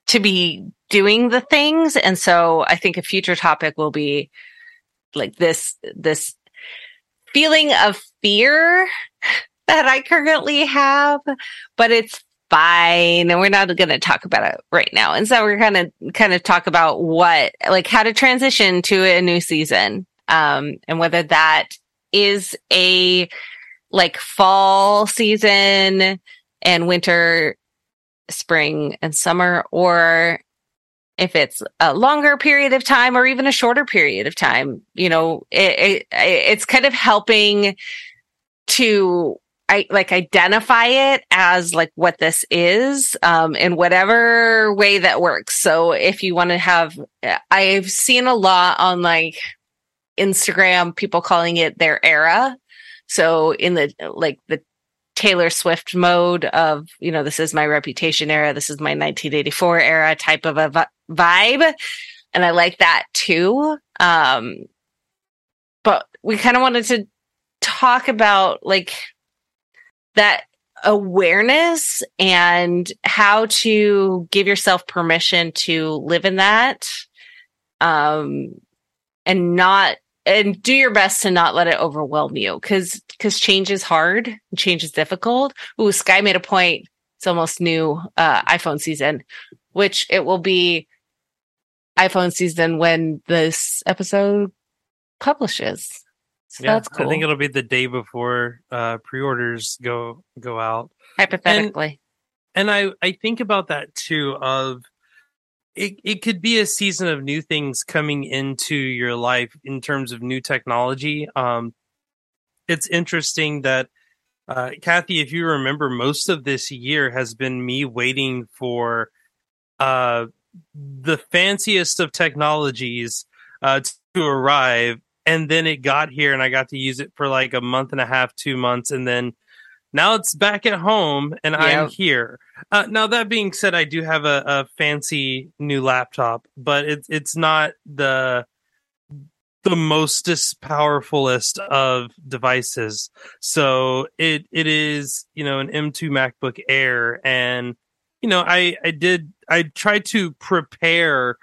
to be doing the things. And so I think a future topic will be like this, this feeling of fear <laughs> that I currently have, but it's fine. And we're not going to talk about it right now. And so we're going to kind of talk about what, like how to transition to a new season. Um, and whether that is a like fall season and winter, spring and summer, or if it's a longer period of time or even a shorter period of time, you know, it, it it's kind of helping to I like identify it as like what this is um, in whatever way that works. So if you want to have, I've seen a lot on like Instagram, people calling it their era. So in the like the Taylor Swift mode of, you know, this is my reputation era, this is my 1984 era type of a vi- vibe. And I like that too. Um, but we kind of wanted to talk about like that awareness and how to give yourself permission to live in that um and not and do your best to not let it overwhelm you because because change is hard change is difficult ooh sky made a point it's almost new uh iphone season which it will be iphone season when this episode publishes so yeah, that's cool I think it'll be the day before uh, pre-orders go go out. hypothetically And I I think about that too. Of it, it could be a season of new things coming into your life in terms of new technology. Um, it's interesting that uh, Kathy, if you remember, most of this year has been me waiting for uh, the fanciest of technologies uh, to arrive and then it got here and I got to use it for like a month and a half, two months, and then now it's back at home and I'm here. Uh, now that being said, I do have a, a fancy new laptop, but it's it's not the the mostest powerfulest of devices. So it it is you know an M2 MacBook Air, and you know I I did I tried to prepare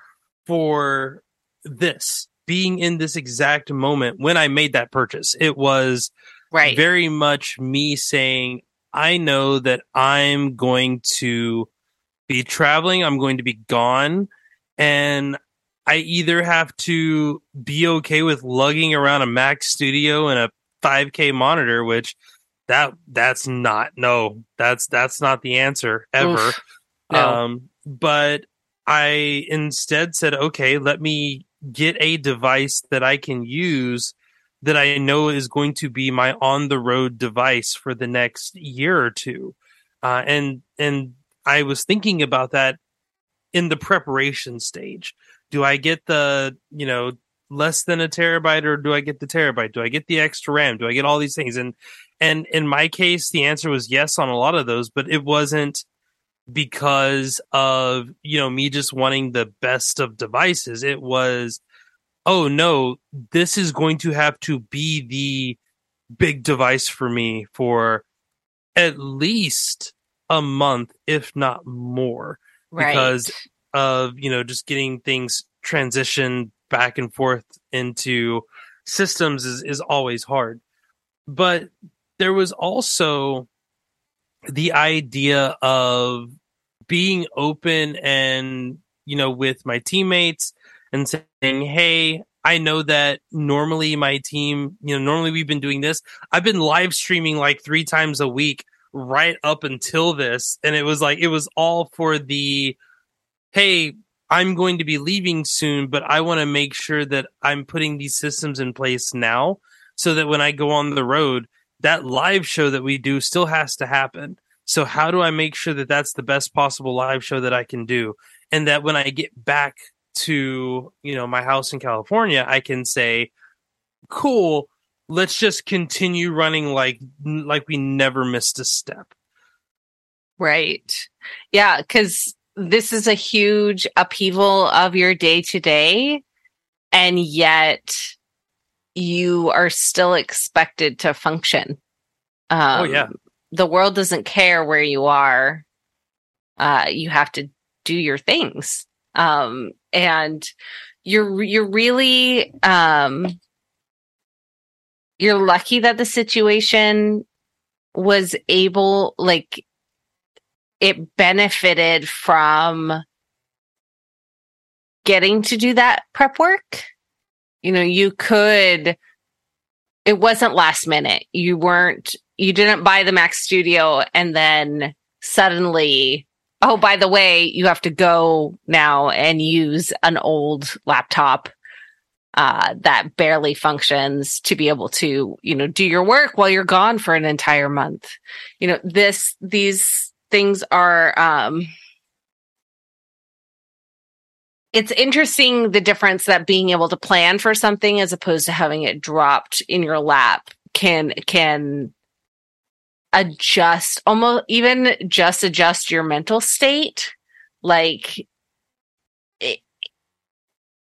for this being in this exact moment when I made that purchase. It was right very much me saying, I know that I'm going to be traveling, I'm going to be gone, and I either have to be okay with lugging around a Mac Studio and a 5K monitor, which that that's not no, that's that's not the answer ever. Oof. No. Um, but I instead said, okay, let me get a device that I can use that I know is going to be my on the road device for the next year or two. Uh, and and I was thinking about that in the preparation stage. Do I get the you know less than a terabyte or do I get the terabyte? Do I get the extra RAM? Do I get all these things? And and in my case, the answer was yes on a lot of those, but it wasn't because of you know me just wanting the best of devices it was oh no this is going to have to be the big device for me for at least a month if not more right. because of you know just getting things transitioned back and forth into systems is, is always hard. But there was also the idea of being open and you know with my teammates and saying hey i know that normally my team you know normally we've been doing this. I've been live streaming like three times a week right up until this. And it was like it was all for the hey i'm going to be leaving soon but i want to make sure that i'm putting these systems in place now so that when i go on the road that live show that we do still has to happen. So how do I make sure that that's the best possible live show that I can do, and that when I get back to you know my house in California, I can say, "Cool, let's just continue running like like we never missed a step." Right. Yeah, because this is a huge upheaval of your day to day, and yet you are still expected to function. Um, oh yeah, the world doesn't care where you are. Uh, you have to do your things. Um, and you're, you're really, um, you're lucky that the situation was able, like, it benefited from getting to do that prep work. You know, you could, it wasn't last minute. You weren't, you didn't buy the Mac Studio and then suddenly, oh, by the way, you have to go now and use an old laptop uh, that barely functions to be able to, you know, do your work while you're gone for an entire month. You know, this, these things are, um, it's interesting the difference that being able to plan for something as opposed to having it dropped in your lap can can adjust almost even just adjust your mental state. Like it,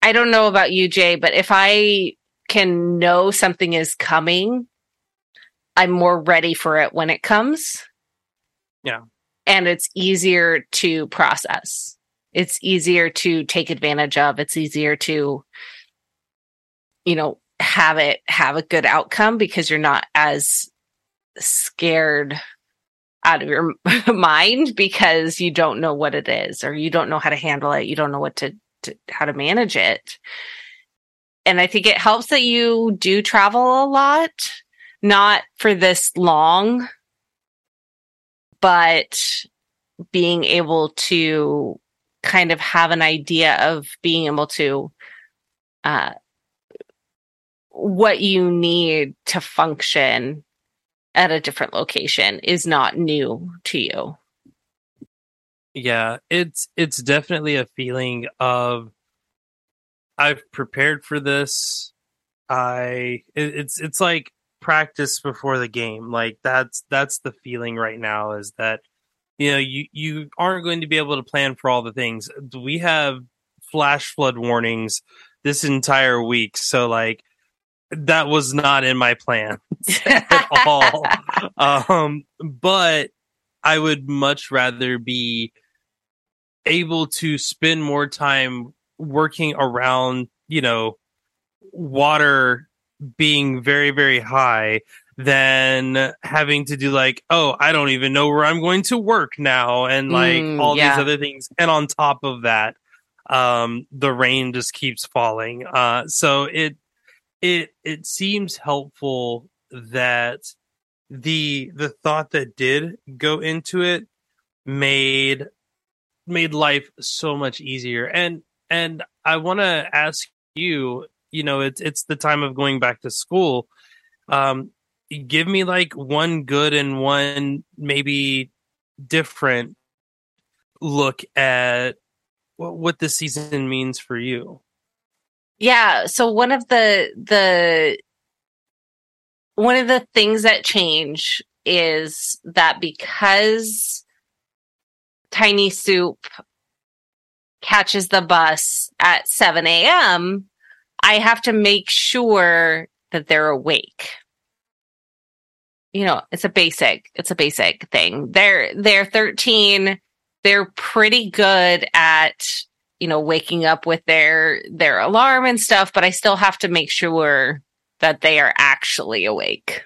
i don't know about you jay but if i can know something is coming i'm more ready for it when it comes. Yeah. And it's easier to process. It's easier to take advantage of. It's easier to you know have it have a good outcome because you're not as scared out of your <laughs> mind because you don't know what it is or you don't know how to handle it. You don't know what to, to how to manage it. And i think it helps that you do travel a lot not for this long but being able to kind of have an idea of being able to uh, what you need to function at a different location is not new to you. Yeah, it's it's definitely a feeling of I've prepared for this. I it, it's it's like practice before the game. Like that's that's the feeling right now is that you know you you aren't going to be able to plan for all the things we have flash flood warnings this entire week so like that was not in my plan <laughs> at all um but i would much rather be able to spend more time working around you know water being very very high than having to do like, oh, I don't even know where I'm going to work now, and like mm, all yeah. these other things. And on top of that, um, the rain just keeps falling. Uh, so it it it seems helpful that the the thought that did go into it made made life so much easier. And and i want to ask you you know it's it's the time of going back to school. Um give me like one good and one maybe different look at what, what this season means for you. Yeah, so one of the the one of the things that change is that because Tiny Soup catches the bus at 7 a.m., I have to make sure that they're awake you know, it's a basic, it's a basic thing. They're, they're 13. They're pretty good at, you know, waking up with their, their alarm and stuff, but I still have to make sure that they are actually awake.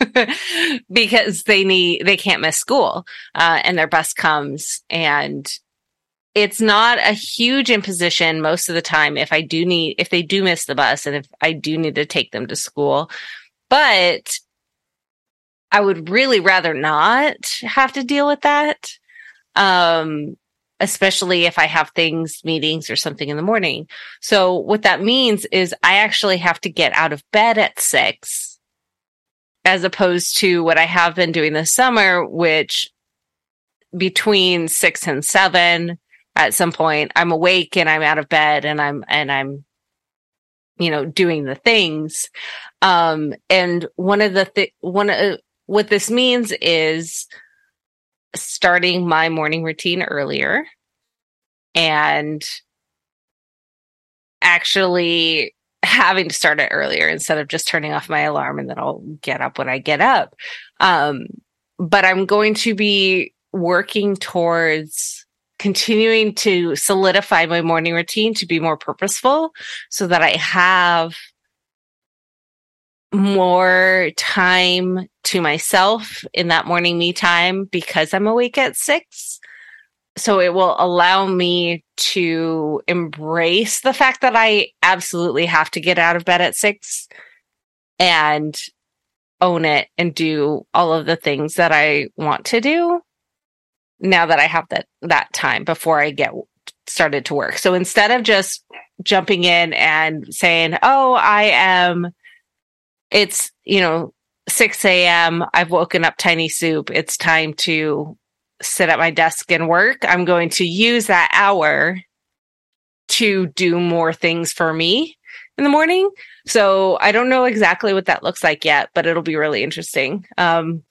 <laughs> because they need they can't miss school uh, and their bus comes and it's not a huge imposition most of the time if i do need if they do miss the bus and if i do need to take them to school but I would really rather not have to deal with that. Um, especially if I have things, meetings or something in the morning. So what that means is I actually have to get out of bed at six as opposed to what I have been doing this summer, which between six and seven at some point I'm awake and I'm out of bed and I'm, and I'm, you know, doing the things. Um, and one of the, th- one of, what this means is starting my morning routine earlier and actually having to start it earlier instead of just turning off my alarm and then I'll get up when I get up. Um, but I'm going to be working towards continuing to solidify my morning routine to be more purposeful so that I have more time to myself in that morning me time because I'm awake at six. So it will allow me to embrace the fact that I absolutely have to get out of bed at six and own it and do all of the things that I want to do now that I have that that time before I get started to work. So instead of just jumping in and saying, "Oh, I am," it's you know 6 a.m. I've woken up tiny soup. It's time to sit at my desk and work. I'm going to use that hour to do more things for me in the morning. So I don't know exactly what that looks like yet, but it'll be really interesting um,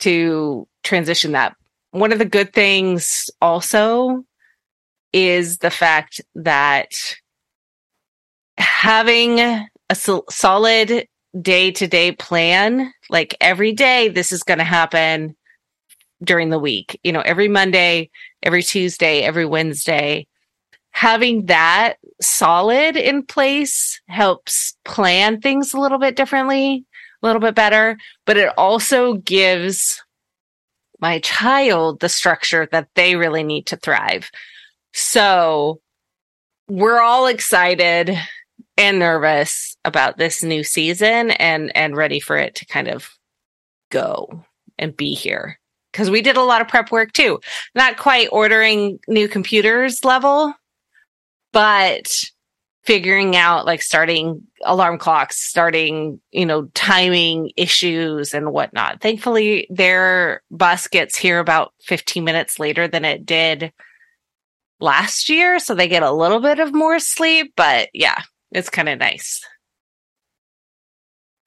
to transition that one of the good things also is the fact that having a sol- solid day to day plan, like every day, this is going to happen during the week, you know, every Monday, every Tuesday, every Wednesday. Having that solid in place helps plan things a little bit differently, a little bit better, but it also gives my child the structure that they really need to thrive. So we're all excited and nervous about this new season and and ready for it to kind of go and be here because we did a lot of prep work too not quite ordering new computers level but figuring out like starting alarm clocks, starting, you know, timing issues and whatnot. Thankfully, their bus gets here about 15 minutes later than it did last year. So they get a little bit of more sleep, but yeah, it's kind of nice.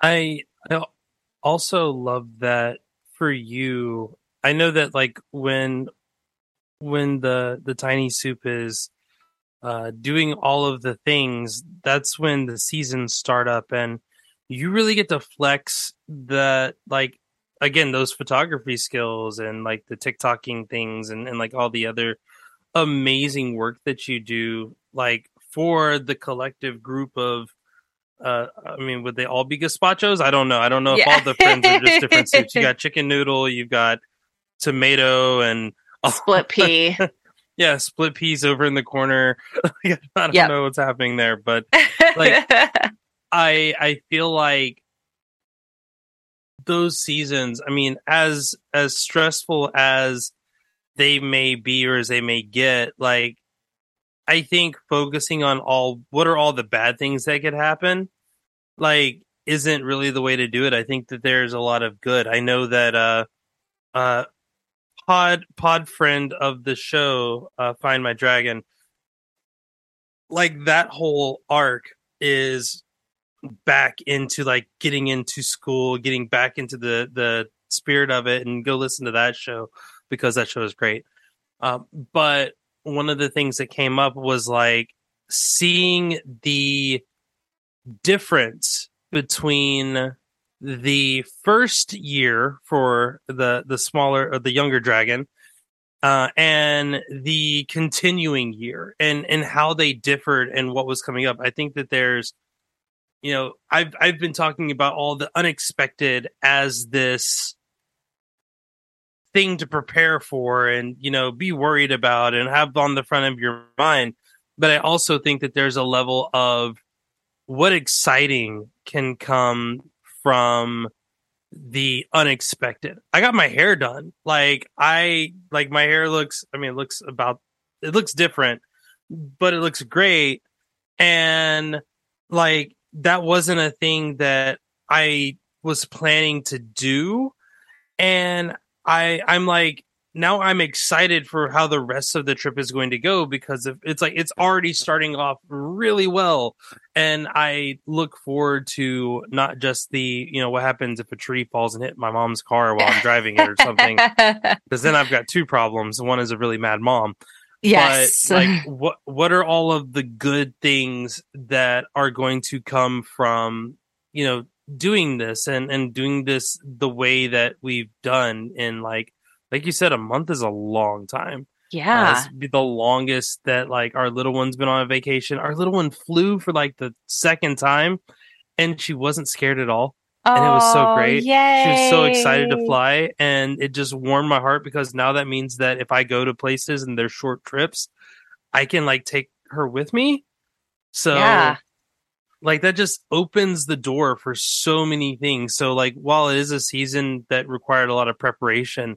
I, also love that for you. I know that like when when the the tiny soup is uh, doing all of the things, that's when the seasons start up and you really get to flex the like again those photography skills and like the TikToking things and, and like all the other amazing work that you do like for the collective group of uh I mean would they all be gazpachos? I don't know. I don't know if all the friends are just different <laughs> soups. You got chicken noodle, you've got tomato and <laughs> split pea. <laughs> yeah, split peas over in the corner. I don't yep. know what's happening there, but like I I feel like those seasons, I mean, as as stressful as they may be or as they may get, like I think focusing on all what are all the bad things that could happen, like isn't really the way to do it. I think that there's a lot of good. I know that uh uh pod pod friend of the show, uh, Find My Dragon, like that whole arc is back into like getting into school, getting back into the the spirit of it, and go listen to that show because that show is great. Um, but one of the things that came up was like seeing the difference between the first year for the the smaller or the younger dragon uh, and the continuing year and and how they differed and what was coming up. I think that there's you know i've i've been talking about all the unexpected as this thing to prepare for and you know be worried about and have on the front of your mind but i also think that there's a level of what exciting can come from the unexpected. I got my hair done. Like I like my hair looks I mean it looks about it looks different, but it looks great and like that wasn't a thing that I was planning to do and I I'm like now I'm excited for how the rest of the trip is going to go because it's like it's already starting off really well, and I look forward to not just the you know what happens if a tree falls and hit my mom's car while I'm driving it or something, <laughs> because then I've got two problems. One is a really mad mom. Yes. But like what what are all of the good things that are going to come from, you know, doing this and and doing this the way that we've done in like like you said, a month is a long time. Yeah. Uh, the longest that like our little one's been on a vacation. Our little one flew for like the second time and she wasn't scared at all. Oh, and it was so great. Yay. She was so excited to fly and it just warmed my heart because now that means that if I go to places and they're short trips, I can like take her with me. So Yeah. Like that just opens the door for so many things. So like while it is a season that required a lot of preparation,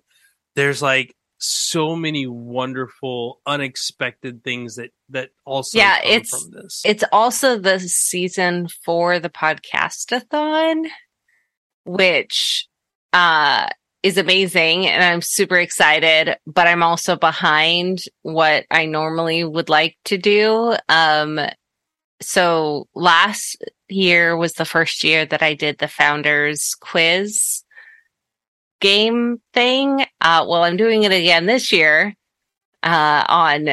there's like so many wonderful unexpected things that that also Yeah, come it's- from this. It's also the season for the podcastathon, which uh is amazing and I'm super excited, but I'm also behind what I normally would like to do. Um so last year was the first year that I did the founders quiz game thing. Uh well I'm doing it again this year uh on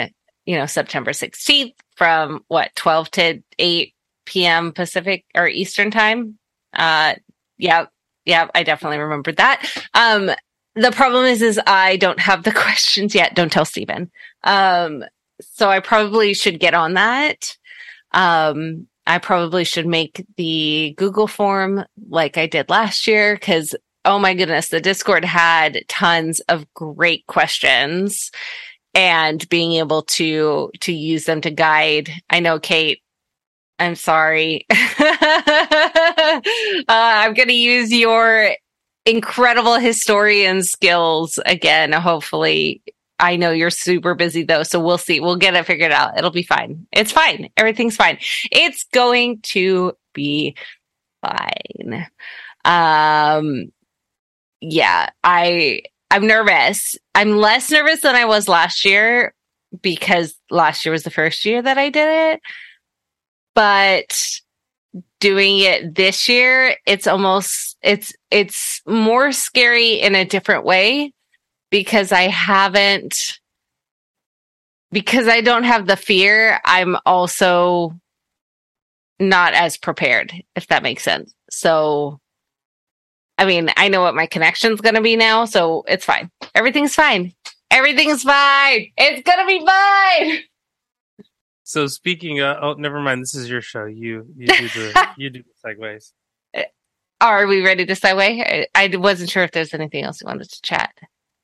you know September 16th from what 12 to 8 p.m. Pacific or Eastern time. Uh yeah, yeah, I definitely remembered that. Um the problem is is I don't have the <laughs> questions yet. Don't tell Stephen. Um so I probably should get on that. Um I probably should make the Google form like I did last year cuz oh my goodness, the Discord had tons of great questions and being able to to use them to guide. I know Kate I'm sorry. <laughs> uh, I'm going to use your incredible historian skills again. Hopefully, I know you're super busy though, so we'll see. We'll get it figured out. It'll be fine. It's fine. Everything's fine. It's going to be fine. Um, yeah, I I'm nervous. I'm less nervous than I was last year because last year was the first year that I did it. But doing it this year, it's almost it's it's more scary in a different way because I haven't because I don't have the fear, I'm also not as prepared, if that makes sense. So I mean, I know what my connection's going to be now, so it's fine. Everything's fine. Everything's fine. It's going to be fine. So speaking of, oh, never mind. This is your show. You you do the <laughs> you do the segues. Are we ready to segue? I, I wasn't sure if there's anything else you wanted to chat.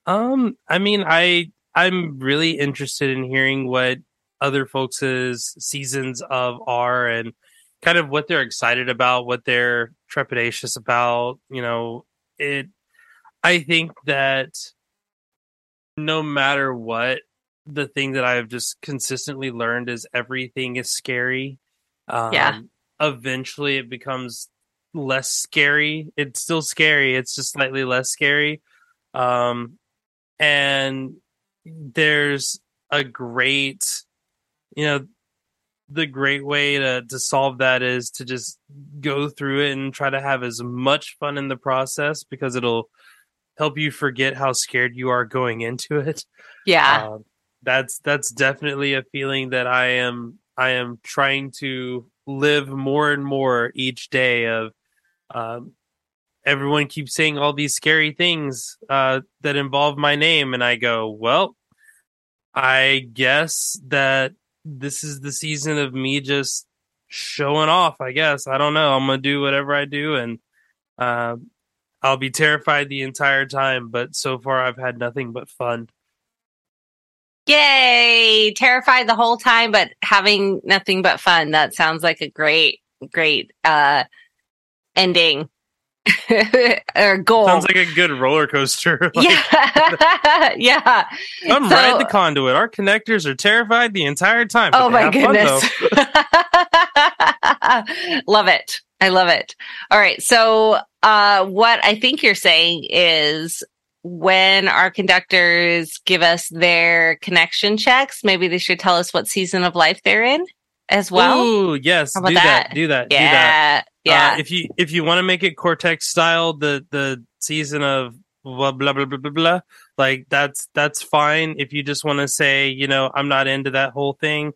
Um, I mean, I I'm really interested in hearing what other folks' seasons of are and kind of what they're excited about, what they're trepidatious about. You know, it. I think that no matter what, the thing that I've just consistently learned is everything is scary. Um, Yeah. Eventually, it becomes less scary. It's still scary. It's just slightly less scary. Um, and there's a great, you know, the great way to to solve that is to just go through it and try to have as much fun in the process because it'll help you forget how scared you are going into it. Yeah. Um, that's that's definitely a feeling that I am I am trying to live more and more each day of um, everyone keeps saying all these scary things uh, that involve my name and I go, well, I guess that this is the season of me just showing off, I guess. I don't know. I'm going to do whatever I do and uh, I'll be terrified the entire time, but so far I've had nothing but fun. Yay! Terrified the whole time, but having nothing but fun. That sounds like a great, great uh ending or goal. Sounds like a good roller coaster. <laughs> Like, yeah, <laughs> yeah. Come So- ride the conduit. Our connectors are terrified the entire time. Oh my fun, goodness. <laughs> love it. I love it. All right. So, uh, what I think you're saying is when our conductors give us their connection checks, maybe they should tell us what season of life they're in as well. Ooh, yes. Do that? that? Do that. Do that. yeah. Yeah. Uh, if you if you want to make it Cortex style, the the season of blah blah blah blah blah blah, like that's that's fine. If you just want to say, you know, I'm not into that whole thing,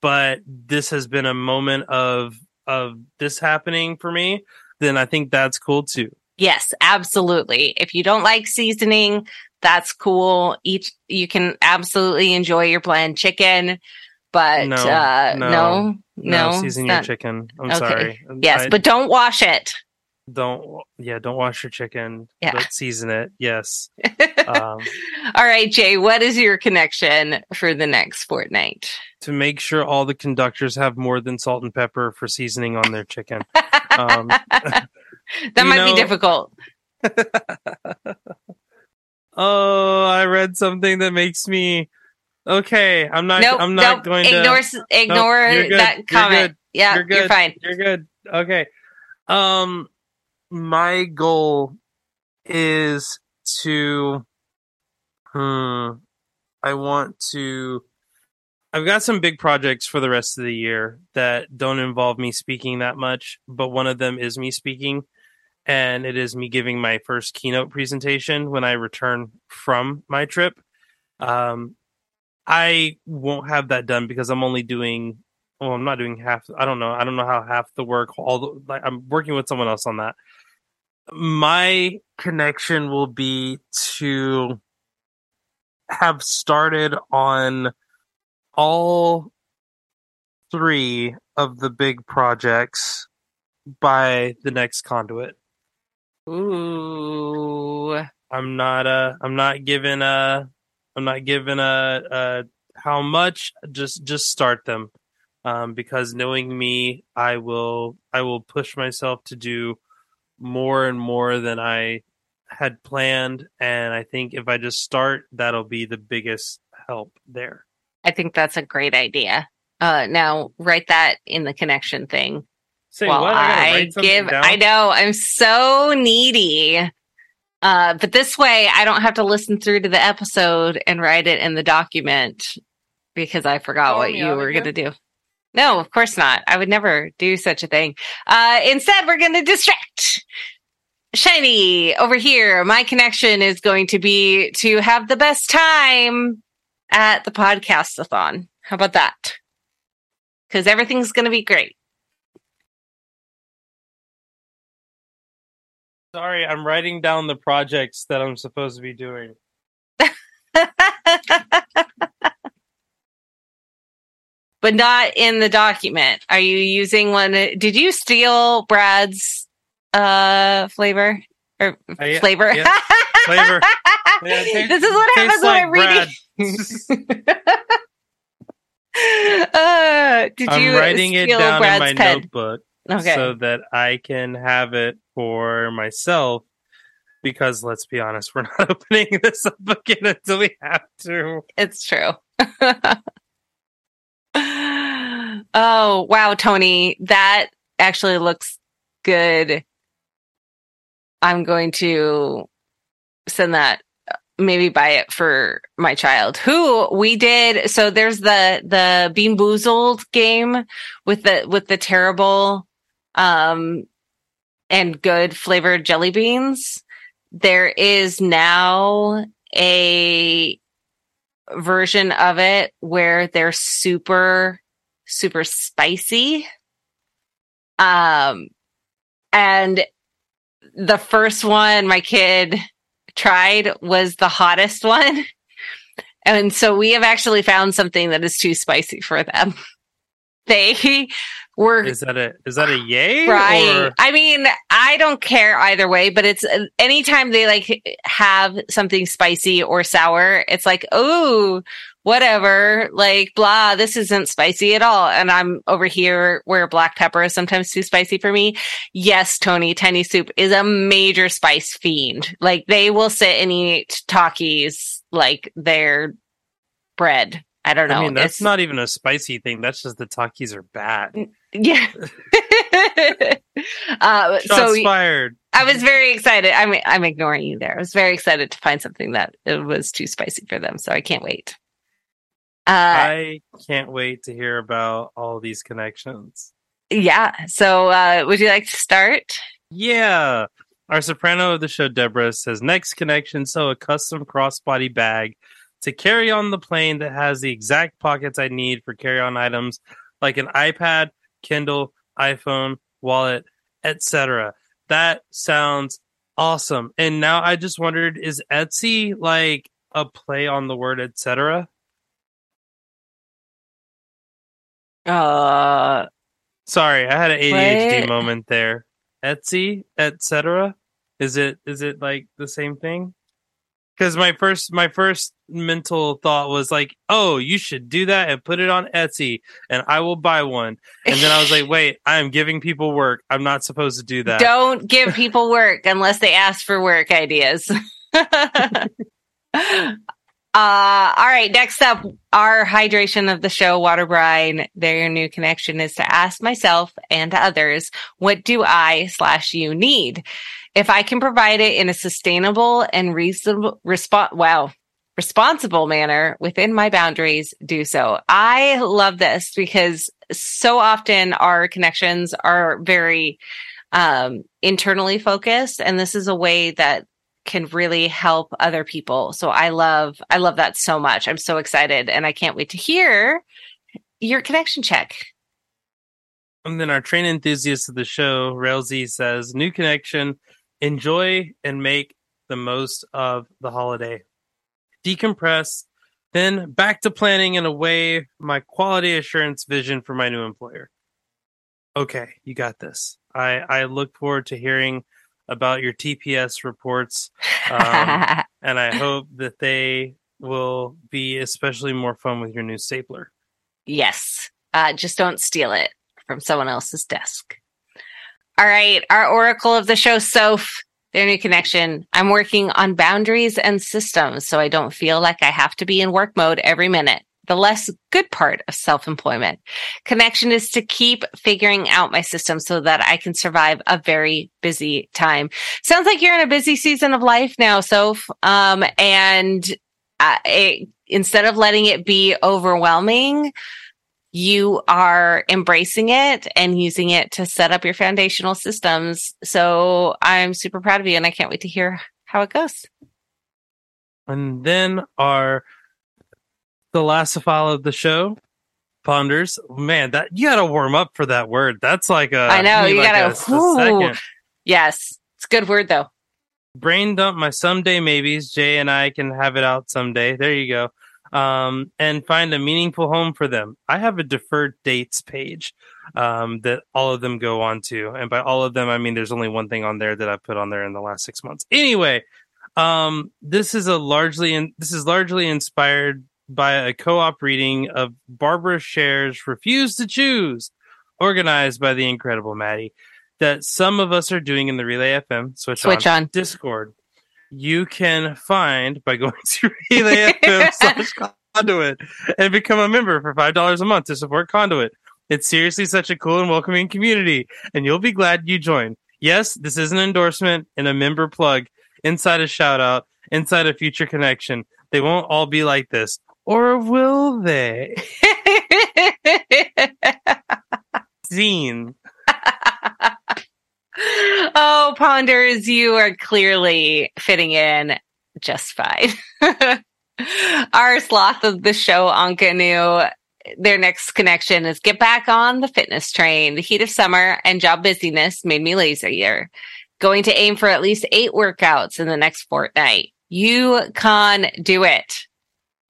but this has been a moment of of this happening for me, then I think that's cool too. Yes, absolutely. If you don't like seasoning, That's cool. Each you can absolutely enjoy your bland chicken, but No, uh, no, no, No, no, season your not- chicken. I'm Okay. sorry. Yes, I but don't wash it. don't. Yeah, don't wash your chicken. Yeah. but season it. Yes. <laughs> um, All right, Jay, what is your connection for the next fortnight? to make sure all the conductors have more than salt and pepper for seasoning on their chicken. Um, <laughs> that might know- be difficult. <laughs> oh, I read something that makes me okay. I'm not. nope, I'm not nope. going ignore, to. ignore you're good. that You're comment. good. Yeah, You're you're, good. fine. You're good. Okay. Um, my goal is to. Hmm. I want to. I've got some big projects for the rest of the year that don't involve me speaking that much, but one of them is me speaking, and it is me giving my first keynote presentation when I return from my trip. Um, I won't have that done because I'm only doing. Well, I'm not doing half. I don't know. I don't know how half the work. All the, like I'm working with someone else on that. My connection will be to have started on all three of the big projects by the next conduit. Ooh. I'm not uh I'm not giving a I'm not giving a, a how much just just start them um because knowing me I will I will push myself to do more and more than I had planned and I think if I just start that'll be the biggest help there. I think that's a great idea. Uh, now write that in the connection thing. Say while what? I, I, give, down? I know I'm so needy. Uh, but this way I don't have to listen through to the episode and write it in the document because I forgot Oh, what you were going to do. No, of course not. I would never do such a thing. Uh, instead, we're going to distract. Shiny over here. My connection is going to be to have the best time at the podcastathon. How about that? Because everything's going to be great. Sorry, I'm writing down the projects that I'm supposed to be doing. <laughs> but not in the document. Are you using one? Did you steal Brad's uh flavor or yeah, flavor? yeah. Flavor. <laughs> Yeah, tastes- this is what happens tastes when like I'm reading. <laughs> Uh, did I'm you writing it down Brad's in my pen? notebook Okay. so that I can have it for myself. Because let's be honest, we're <laughs> not opening this up again until we have to. It's true. <laughs> oh, wow, Tony. That actually looks good. I'm going to send that maybe buy it for my child who we did so there's the the BeanBoozled game with the with the terrible um and good flavored jelly beans there is now a version of it where they're super super spicy. Um and the first one my kid tried was the hottest one. <laughs> And so we have actually found something that is too spicy for them. <laughs> They were Is that a is that a yay? Right. Or I mean, I don't care either way, but it's anytime they like have something spicy or sour, it's like, oh, whatever, like blah, this isn't spicy at all. And I'm over here where black pepper is sometimes too spicy for me. Yes, Tony, Tiny Soup is a major spice fiend. Like they will sit and eat Takis like they're bread. I don't know. I mean, that's It's- not even a spicy thing. That's just the Takis are bad. Yeah. <laughs> uh, Shots so fired. I was very excited. I'm I'm ignoring you there. I was very excited to find something that it was too spicy for them, so I can't wait. Uh, I can't wait to hear about all these connections. yeah. So, uh, would you like to start? Yeah. Our soprano of the show, Deborah, says next connection. So a custom crossbody bag to carry on the plane that has the exact pockets I need for carry on items like an iPad, Kindle, iPhone, wallet, etc. That sounds Awesome. And now I just wondered is Etsy like a play on the word etc.? Uh, Sorry, I had an ADHD What? moment there. Etsy, etc. Is it is it like the same thing? Because my first my first mental thought was like, oh, you should do that and put it on Etsy, and I will buy one. And then I was like, <laughs> wait, I am giving people work. I'm not supposed to do that. don't give people work unless they ask for work ideas. <laughs> Uh, all right. Next up, our hydration of the show, Water Brine. Their new connection is to ask myself and to others, what do I slash you need? If I can provide it in a sustainable and reasonable response, wow, responsible manner within my boundaries, do so. I love this because so often our connections are very, um, internally focused. And this is a way that can really help other people. So I love, I love that so much. I'm so excited and I can't wait to hear your connection check. And then our train enthusiast of the show, Railsy, says, New connection, enjoy and make the most of the holiday. Decompress, then back to planning in a way my quality assurance vision for my new employer. Okay, you got this. I, I look forward to hearing about your TPS reports, um, <laughs> and I hope that they will be especially more fun with your new stapler. yes. Uh, just don't steal it from someone else's desk. All right. Our oracle of the show, Soph, their new connection. I'm working on boundaries and systems so I don't feel like I have to be in work mode every minute. The less good part of self employment. Connection is to keep figuring out my system so that I can survive a very busy time. Sounds like you're in a busy season of life now, Soph. Um, and uh, it, instead of letting it be overwhelming, you are embracing it and using it to set up your foundational systems. So I'm super proud of you and I can't wait to hear how it goes. And then our the last file of the show, ponders. Man, that you gotta warm up for that word. That's like a I know, you like gotta- a- a Yes, it's a good word though. brain dump my someday maybes. Jay and I can have it out someday. There you go. Um, and find a meaningful home for them. I have a deferred dates page um, that all of them go on to, and by all of them, I mean there's only one thing on there that I've put on there in the last six months. Anyway, um, this is a largely in, this is largely inspired by a co-op reading of Barbara Sher's "Refuse to Choose," organized by the incredible Maddie. That some of us are doing in the Relay FM switch, Switch on. Discord. You can find by going <laughs> to Relay FM slash conduit and become a member for five dollars a month to support Conduit. It's seriously such a cool and welcoming community, and you'll be glad you joined. Yes, this is an endorsement and a member plug inside a shout out, inside a future connection. They won't all be like this. Or will they? <laughs> Zine. Oh, Ponders, you are clearly fitting in just fine. <laughs> Our sloth of the show, Anka, new their next connection is get back on the fitness train. The heat of summer and job busyness made me lazier. Going to aim for at least eight workouts in the next fortnight. You can do it.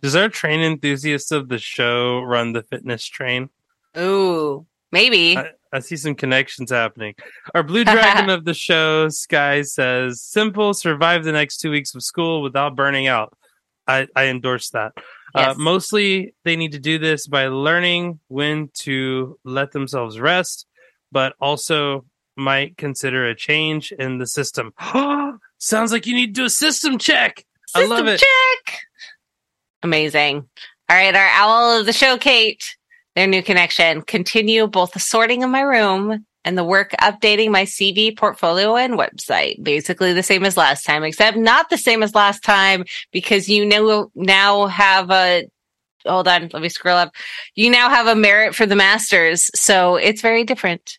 Does our train enthusiast of the show run the fitness train? Ooh, maybe. I, I see some connections happening. Our blue dragon <laughs> of the show, Sky, says simple, survive the next two weeks of school without burning out. I, I endorse that. Uh, mostly, they need to do this by learning when to let themselves rest, but also might consider a change in the system. <gasps> Sounds like you need to do a system check. I love it. Check. Amazing. All right, our owl of the show, Kate. Their new connection. Continue both the sorting of my room and the work updating my CV portfolio and website. Basically the same as last time, except not the same as last time because you know now have a hold on, let me scroll up. You now have a merit for the masters, so it's very different.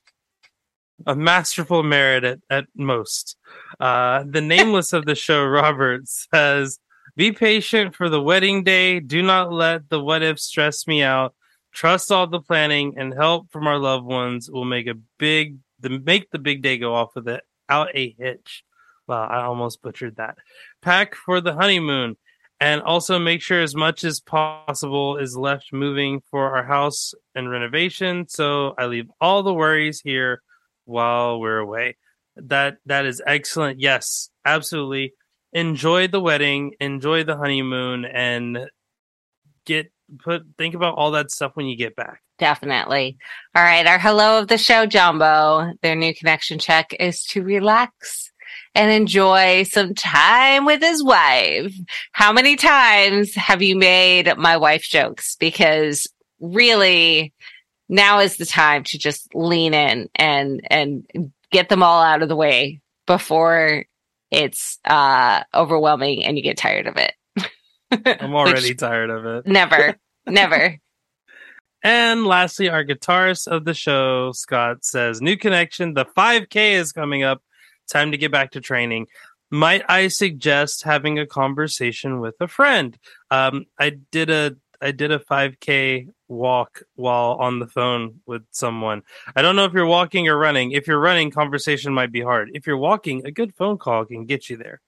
a masterful merit at, at most. Uh, the nameless of the show, <laughs> Robert, says, Be patient for the wedding day. Do not let the what if stress me out. Trust all the planning and help from our loved ones will make a big the make the big day go off with it out a hitch. Well, I almost butchered that. Pack for the honeymoon. And also make sure as much as possible is left moving for our house and renovation. So I leave all the worries here while we're away. That that is excellent. Yes, absolutely. Enjoy the wedding, enjoy the honeymoon, and get put think about all that stuff when you get back. Definitely. All right. Our hello of the show, Jumbo. Their new connection check is to relax and enjoy some time with his wife. How many times have you made my wife jokes? Because really now is the time to just lean in and, and get them all out of the way before it's, uh, overwhelming and you get tired of it. I'm <laughs> already Which, tired of it. Never, never. <laughs> And lastly, our guitarist of the show, Scott, says, New connection. The 5K is coming up. Time to get back to training. Might I suggest having a conversation with a friend? Um, I did a I did a 5K walk while on the phone with someone. I don't know if you're walking or running. If you're running, conversation might be hard. If you're walking, a good phone call can get you there.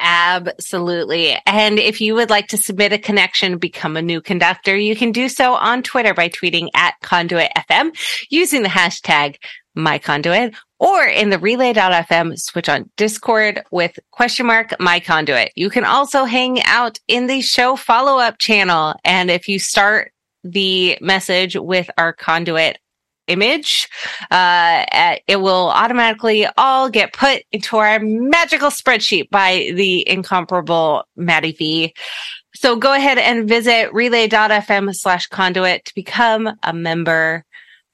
Absolutely. And if you would like to submit a connection, become a new conductor, you can do so on Twitter by tweeting at conduit FM using the hashtag myconduit or in the relay.fm switch on discord with question mark my conduit. You can also hang out in the show follow up channel. And if you start the message with our conduit image, uh, it will automatically all get put into our magical spreadsheet by the incomparable Maddie V. So go ahead and visit relay.fm slash conduit to become a member.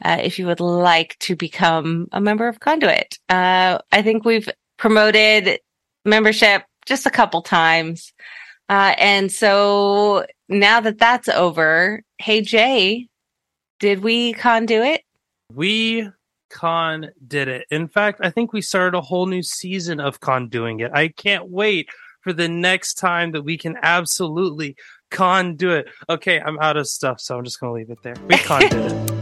Uh, if you would like to become a member of Conduit, uh, I think we've promoted membership just a couple times. Uh, and so now that that's over, hey, Jay, did we conduit? We con did it. In fact, I think we started a whole new season of con doing it. I can't wait for the next time that we can absolutely con do it. Okay, I'm out of stuff, so I'm just gonna leave it there. We con did it. <laughs>